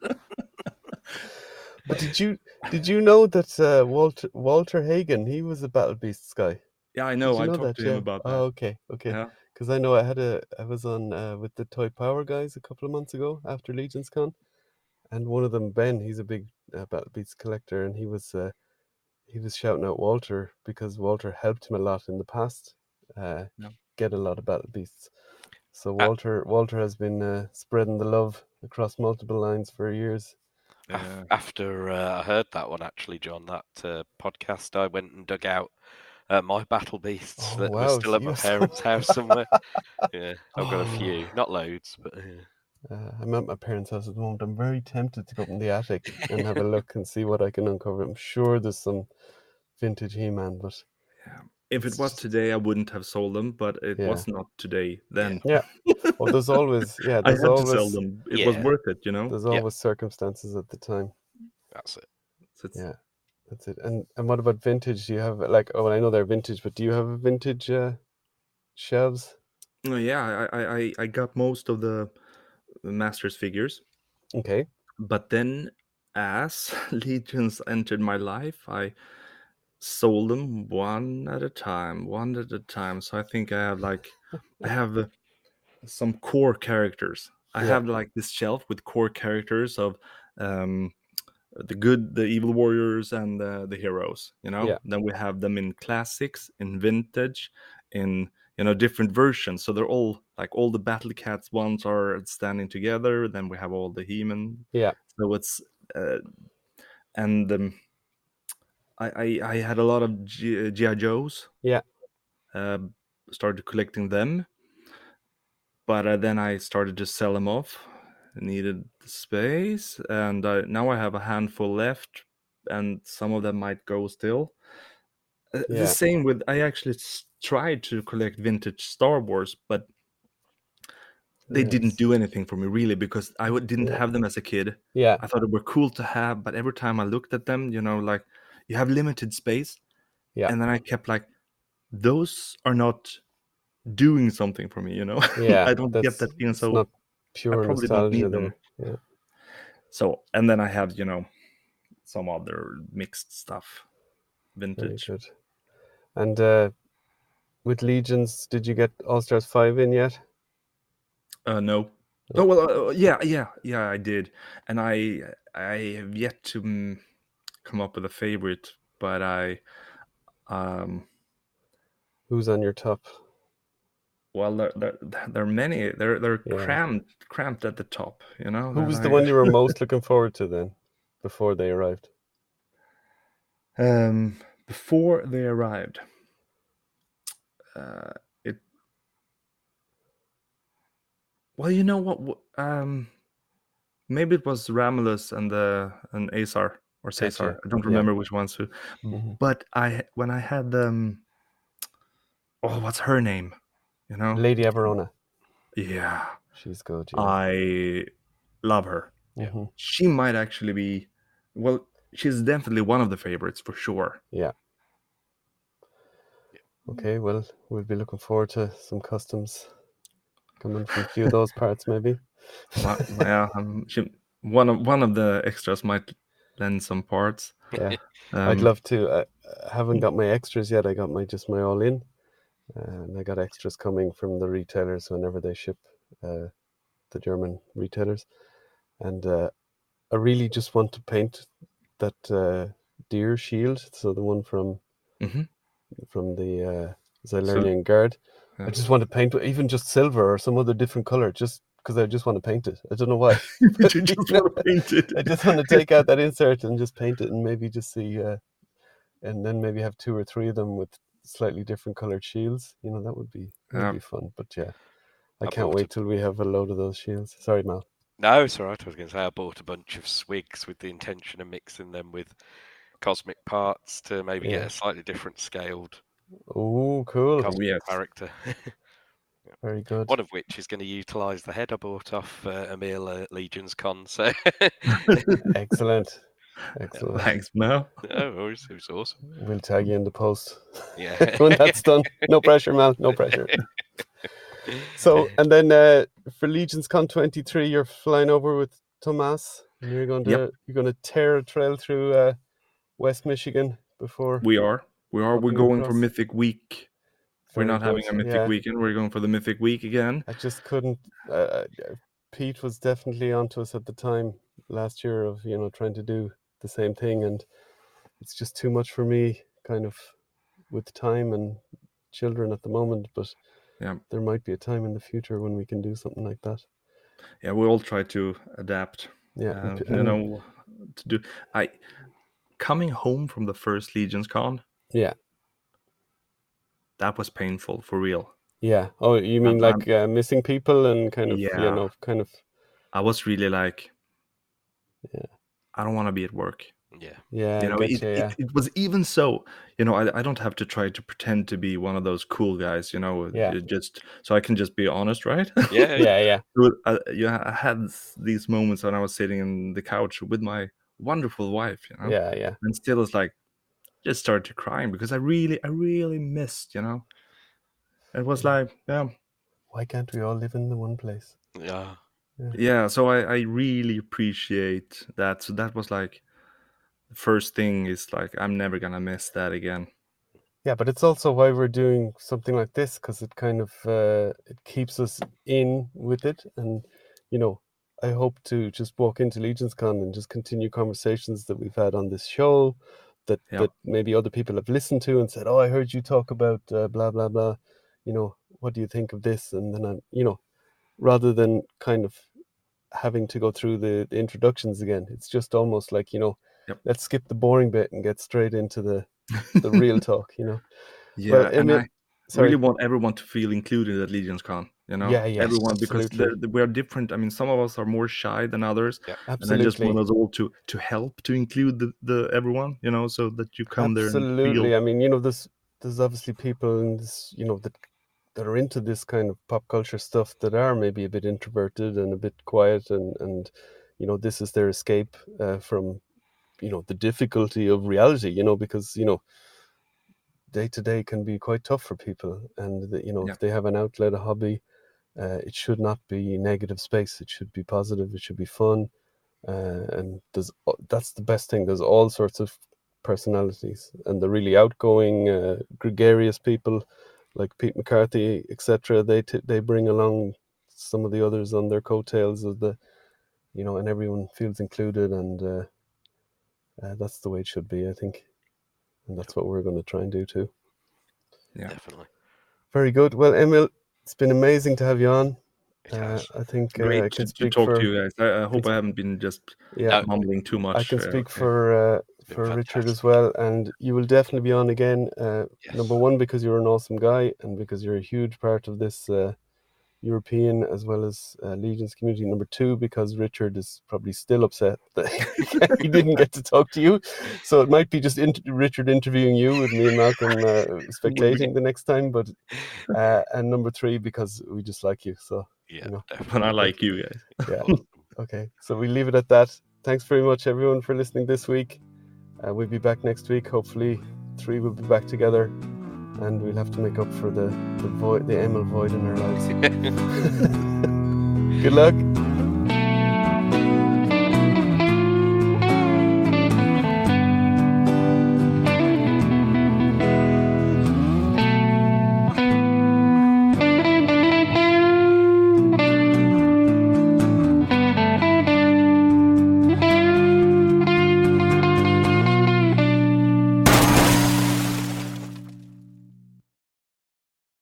Speaker 2: but did you did you know that uh, Walter Walter Hagen he was a battle beasts guy?
Speaker 4: Yeah, I know. I
Speaker 2: know
Speaker 4: talked
Speaker 2: that?
Speaker 4: to him
Speaker 2: Yeah.
Speaker 4: about that.
Speaker 2: Oh, okay, okay.
Speaker 4: Yeah.
Speaker 2: Because I know I had a I was on uh, with the Toy Power guys a couple of months ago after Legion's Con, and one of them Ben he's a big uh, Battle Beasts collector and he was uh, he was shouting out Walter because Walter helped him a lot in the past uh,
Speaker 4: Yeah.
Speaker 2: get a lot of Battle Beasts. So
Speaker 3: Ah.
Speaker 2: Walter Walter has been uh, spreading the love across multiple lines for years.
Speaker 4: Yeah.
Speaker 3: After uh, I heard that one, actually, John, that uh, podcast, I went and dug out uh, my battle beasts
Speaker 2: Oh,
Speaker 3: that
Speaker 2: wow,
Speaker 3: were still at my parents' house somewhere. Yeah, I've got a
Speaker 2: Oh.
Speaker 3: few, not loads, but yeah.
Speaker 2: Uh, I'm at my parents' house at the moment. I'm very tempted to go up in the attic and have a look and see what I can uncover. I'm sure there's some vintage He-Man, but
Speaker 4: If it was today, I wouldn't have sold them, but it
Speaker 2: Yeah.
Speaker 4: was not today. Then
Speaker 2: yeah. Well, there's always yeah.
Speaker 4: I
Speaker 2: There's
Speaker 4: had
Speaker 2: always
Speaker 4: to sell them. It was worth it, you know.
Speaker 2: there's
Speaker 3: Yeah.
Speaker 2: always circumstances at the time.
Speaker 3: that's it.
Speaker 4: So it's-
Speaker 2: Yeah, that's it. And and what about vintage? Do you have like? Oh, I know they're vintage, but do you have a vintage uh, shelves?
Speaker 4: Oh, yeah, I, I, I- I got most of the the Masters figures,
Speaker 2: Okay.
Speaker 4: but then as Legions entered my life, I sold them one at a time, one at a time. So I think I have like I have uh, some core characters. I
Speaker 2: Yeah.
Speaker 4: have like this shelf with core characters of um the good, the evil warriors, and the, the heroes. You know.
Speaker 2: Yeah.
Speaker 4: Then we have them in classics, in vintage, in you know different versions. So they're all like all the Battle Cats ones are standing together. Then we have all the He-Man.
Speaker 2: Yeah.
Speaker 4: So it's uh, and um, I, I I had a lot of G- GI Joes.
Speaker 2: Yeah.
Speaker 4: Uh, started collecting them, but uh, then I started to sell them off. Needed the space, and uh, now I have a handful left, and some of them might go still. Uh,
Speaker 2: Yeah.
Speaker 4: The same with I actually tried to collect vintage Star Wars, but they
Speaker 2: Yes.
Speaker 4: didn't do anything for me really because I didn't have them as a kid.
Speaker 2: Yeah.
Speaker 4: I thought they were cool to have, but every time I looked at them, you know, like you have limited space.
Speaker 2: Yeah.
Speaker 4: And then I kept like, those are not doing something for me, you know?
Speaker 2: Yeah.
Speaker 4: I don't get that feeling. So
Speaker 2: not
Speaker 4: I
Speaker 2: pure
Speaker 4: probably don't need them.
Speaker 2: Yeah.
Speaker 4: So, and then I have, you know, some other mixed stuff, vintage.
Speaker 2: And uh, with Legions, did you get All Stars five in yet?
Speaker 4: Uh, no. Oh well, uh, yeah, yeah, yeah. I did, and I I have yet to come up with a favorite, but I um
Speaker 2: Who's on your top?
Speaker 4: well there there, there are many. They're they're
Speaker 2: Yeah.
Speaker 4: cramped cramped at the top. You know.
Speaker 2: Who was the one you were most looking forward to then, before they arrived?
Speaker 4: um before they arrived? Uh, it. Well, you know what? Um, maybe it was Ramulus and the and Azar or
Speaker 2: Gotcha,
Speaker 4: Caesar. I don't
Speaker 2: yeah.
Speaker 4: remember which ones who.
Speaker 2: Mhm.
Speaker 4: But I when I had um, oh, what's her name? You know?
Speaker 2: Lady Averona.
Speaker 4: Yeah,
Speaker 2: She's good. Yeah.
Speaker 4: I love her.
Speaker 2: Mhm.
Speaker 4: She might actually be. Well, she's definitely one of the favorites for sure. Yeah.
Speaker 2: Okay, well, we'll be looking forward to some customs coming from a few of those parts, maybe.
Speaker 4: Well, yeah, um, she, one of one of the extras might lend some parts.
Speaker 2: Yeah, I'd
Speaker 4: Um,
Speaker 2: love to. I, I haven't got my extras yet. I got my just my all in, and I got extras coming from the retailers whenever they ship, uh, the German retailers, and uh, I really just want to paint that uh, deer shield. So the one from
Speaker 4: Mhm.
Speaker 2: from the uh, Xylernian Guard. I just want to paint even just silver or some other different color, just because I just want to paint it. I don't know why.
Speaker 4: But you just want to paint it.
Speaker 2: I just want to take out that insert and just paint it and maybe just see, uh, and then maybe have two or three of them with slightly different colored shields. You know, that would be that
Speaker 4: Yeah.
Speaker 2: would be fun. But yeah, I
Speaker 3: I
Speaker 2: can't wait
Speaker 3: a-
Speaker 2: till we have a load of those shields. Sorry, Mal.
Speaker 3: No, it's all right. I was going to say I bought a bunch of swigs with the intention of mixing them with cosmic parts to maybe
Speaker 2: Yeah.
Speaker 3: get a slightly different scaled
Speaker 2: Oh, cool.
Speaker 3: cosmic
Speaker 4: yes.
Speaker 3: character.
Speaker 2: Very good.
Speaker 3: One of which is going to utilise the head I bought off uh, Emil at Legion's Con. So,
Speaker 2: Excellent. Excellent.
Speaker 4: Thanks, Mel.
Speaker 3: no, it was, it was awesome.
Speaker 2: We'll tag you in the post
Speaker 3: Yeah.
Speaker 2: when that's done. No pressure, Mal. No pressure. So, and then uh, for Legions Con 23, you're flying over with Tomas. And you're going to
Speaker 4: Yep.
Speaker 2: you're going to tear a trail through uh, West Michigan before.
Speaker 4: We are. We are. We're
Speaker 2: Walking
Speaker 4: going for. Mythic Week. We're not having a Mythic
Speaker 2: yeah.
Speaker 4: Weekend. We're going for the Mythic Week again.
Speaker 2: I just couldn't. Uh, uh, Pete was definitely onto us at the time last year of you know trying to do the same thing, and it's just too much for me, kind of, with time and children at the moment. But
Speaker 4: Yeah.
Speaker 2: there might be a time in the future when we can do something like that.
Speaker 4: Yeah, we all try to adapt.
Speaker 2: Yeah,
Speaker 4: uh,
Speaker 2: and
Speaker 4: you know, to do. I coming home from the first Legion's Con.
Speaker 2: Yeah.
Speaker 4: That was painful for real.
Speaker 2: yeah. Oh, you mean
Speaker 4: I'm-
Speaker 2: like uh, missing people and kind of, you
Speaker 4: Yeah.
Speaker 2: know, kind of,
Speaker 4: I was really like,
Speaker 2: Yeah.
Speaker 4: I don't want to be at work.
Speaker 3: Yeah.
Speaker 2: yeah,
Speaker 4: you know, it,
Speaker 2: you, yeah,
Speaker 4: it, was even so. You know, I, I don't have to try to pretend to be one of those cool guys. You know,
Speaker 2: Yeah.
Speaker 4: it just so I can just be honest, right?
Speaker 3: Yeah.
Speaker 2: yeah, yeah,
Speaker 4: So, uh, yeah, I had these moments when I was sitting in the couch with my wonderful wife. You know,
Speaker 2: yeah, yeah.
Speaker 4: and still it's like just started crying because I really, I really missed. You know, it was like, yeah,
Speaker 2: Why can't we all live in the one place?
Speaker 3: Yeah.
Speaker 4: yeah. So I, I really appreciate that. So that was like the first thing is like I'm never gonna miss that again.
Speaker 2: Yeah, but it's also why we're doing something like this because it kind of uh, it keeps us in with it, and you know, I hope to just walk into Legions Con and just continue conversations that we've had on this show, that
Speaker 4: Yeah.
Speaker 2: that maybe other people have listened to and said, "Oh, I heard you talk about uh, blah blah blah," you know, what do you think of this? And then I'm, you know, rather than kind of having to go through the, the introductions again, it's just almost like you know,
Speaker 4: Yep.
Speaker 2: let's skip the boring bit and get straight into the the real talk, you know.
Speaker 4: Yeah,
Speaker 2: Well,
Speaker 4: and I
Speaker 2: Sorry.
Speaker 4: really want everyone to feel included at Legion's Con. You know,
Speaker 2: Yeah, yes,
Speaker 4: everyone because
Speaker 2: absolutely.
Speaker 4: we are different. I mean, some of us are more shy than others, and I
Speaker 2: Absolutely.
Speaker 4: just want us all to to help to include the, the everyone. You know, so that you come there
Speaker 2: Absolutely. I mean, you know, there's there's obviously people in this, you know, that that are into this kind of pop culture stuff that are maybe a bit introverted and a bit quiet, and and you know, this is their escape uh, from, you know, the difficulty of reality. You know, because you know, day to day can be quite tough for people, and that, you know,
Speaker 4: Yeah.
Speaker 2: if they have an outlet, a hobby, uh, it should not be negative space. It should be positive. It should be fun. Uh, and there's that's the best thing. There's all sorts of personalities, and the really outgoing, uh, gregarious people like Pete McCarthy, etc. They t- they bring along some of the others on their coattails of the, you know, and everyone feels included, and uh, uh, that's the way it should be, I think, and that's what we're going to try and do too.
Speaker 4: Yeah.
Speaker 3: Definitely.
Speaker 2: Very good. Well, Emil, it's been amazing to have you on.
Speaker 3: It
Speaker 2: Uh. I think uh, I
Speaker 4: Great
Speaker 2: can
Speaker 4: to, to talk
Speaker 2: for
Speaker 4: to you guys. I, I hope I haven't been just
Speaker 2: yeah.
Speaker 3: No,
Speaker 4: mumbling too much.
Speaker 2: I can
Speaker 4: uh,
Speaker 2: speak
Speaker 4: okay.
Speaker 2: for uh,
Speaker 3: been
Speaker 2: for Richard as well, and you will definitely be on again. Uh,
Speaker 3: Yes.
Speaker 2: Number one, because you're an awesome guy, and because you're a huge part of this uh, European as well as uh, Legion's community. Number two, because Richard is probably still upset that he didn't get to talk to you, so it might be just int- Richard interviewing you with me and Malcolm uh, spectating the next time. But uh, and number three, because we just like you. So
Speaker 3: Yeah.
Speaker 2: know,
Speaker 3: Definitely.
Speaker 4: But I like you guys.
Speaker 2: yeah. Okay, so we leave it at that. Thanks very much, everyone, for listening this week. Uh, we'll be back next week. Hopefully, three will be back together, and we'll have to make up for the the void, the Emil void in our lives. Good luck.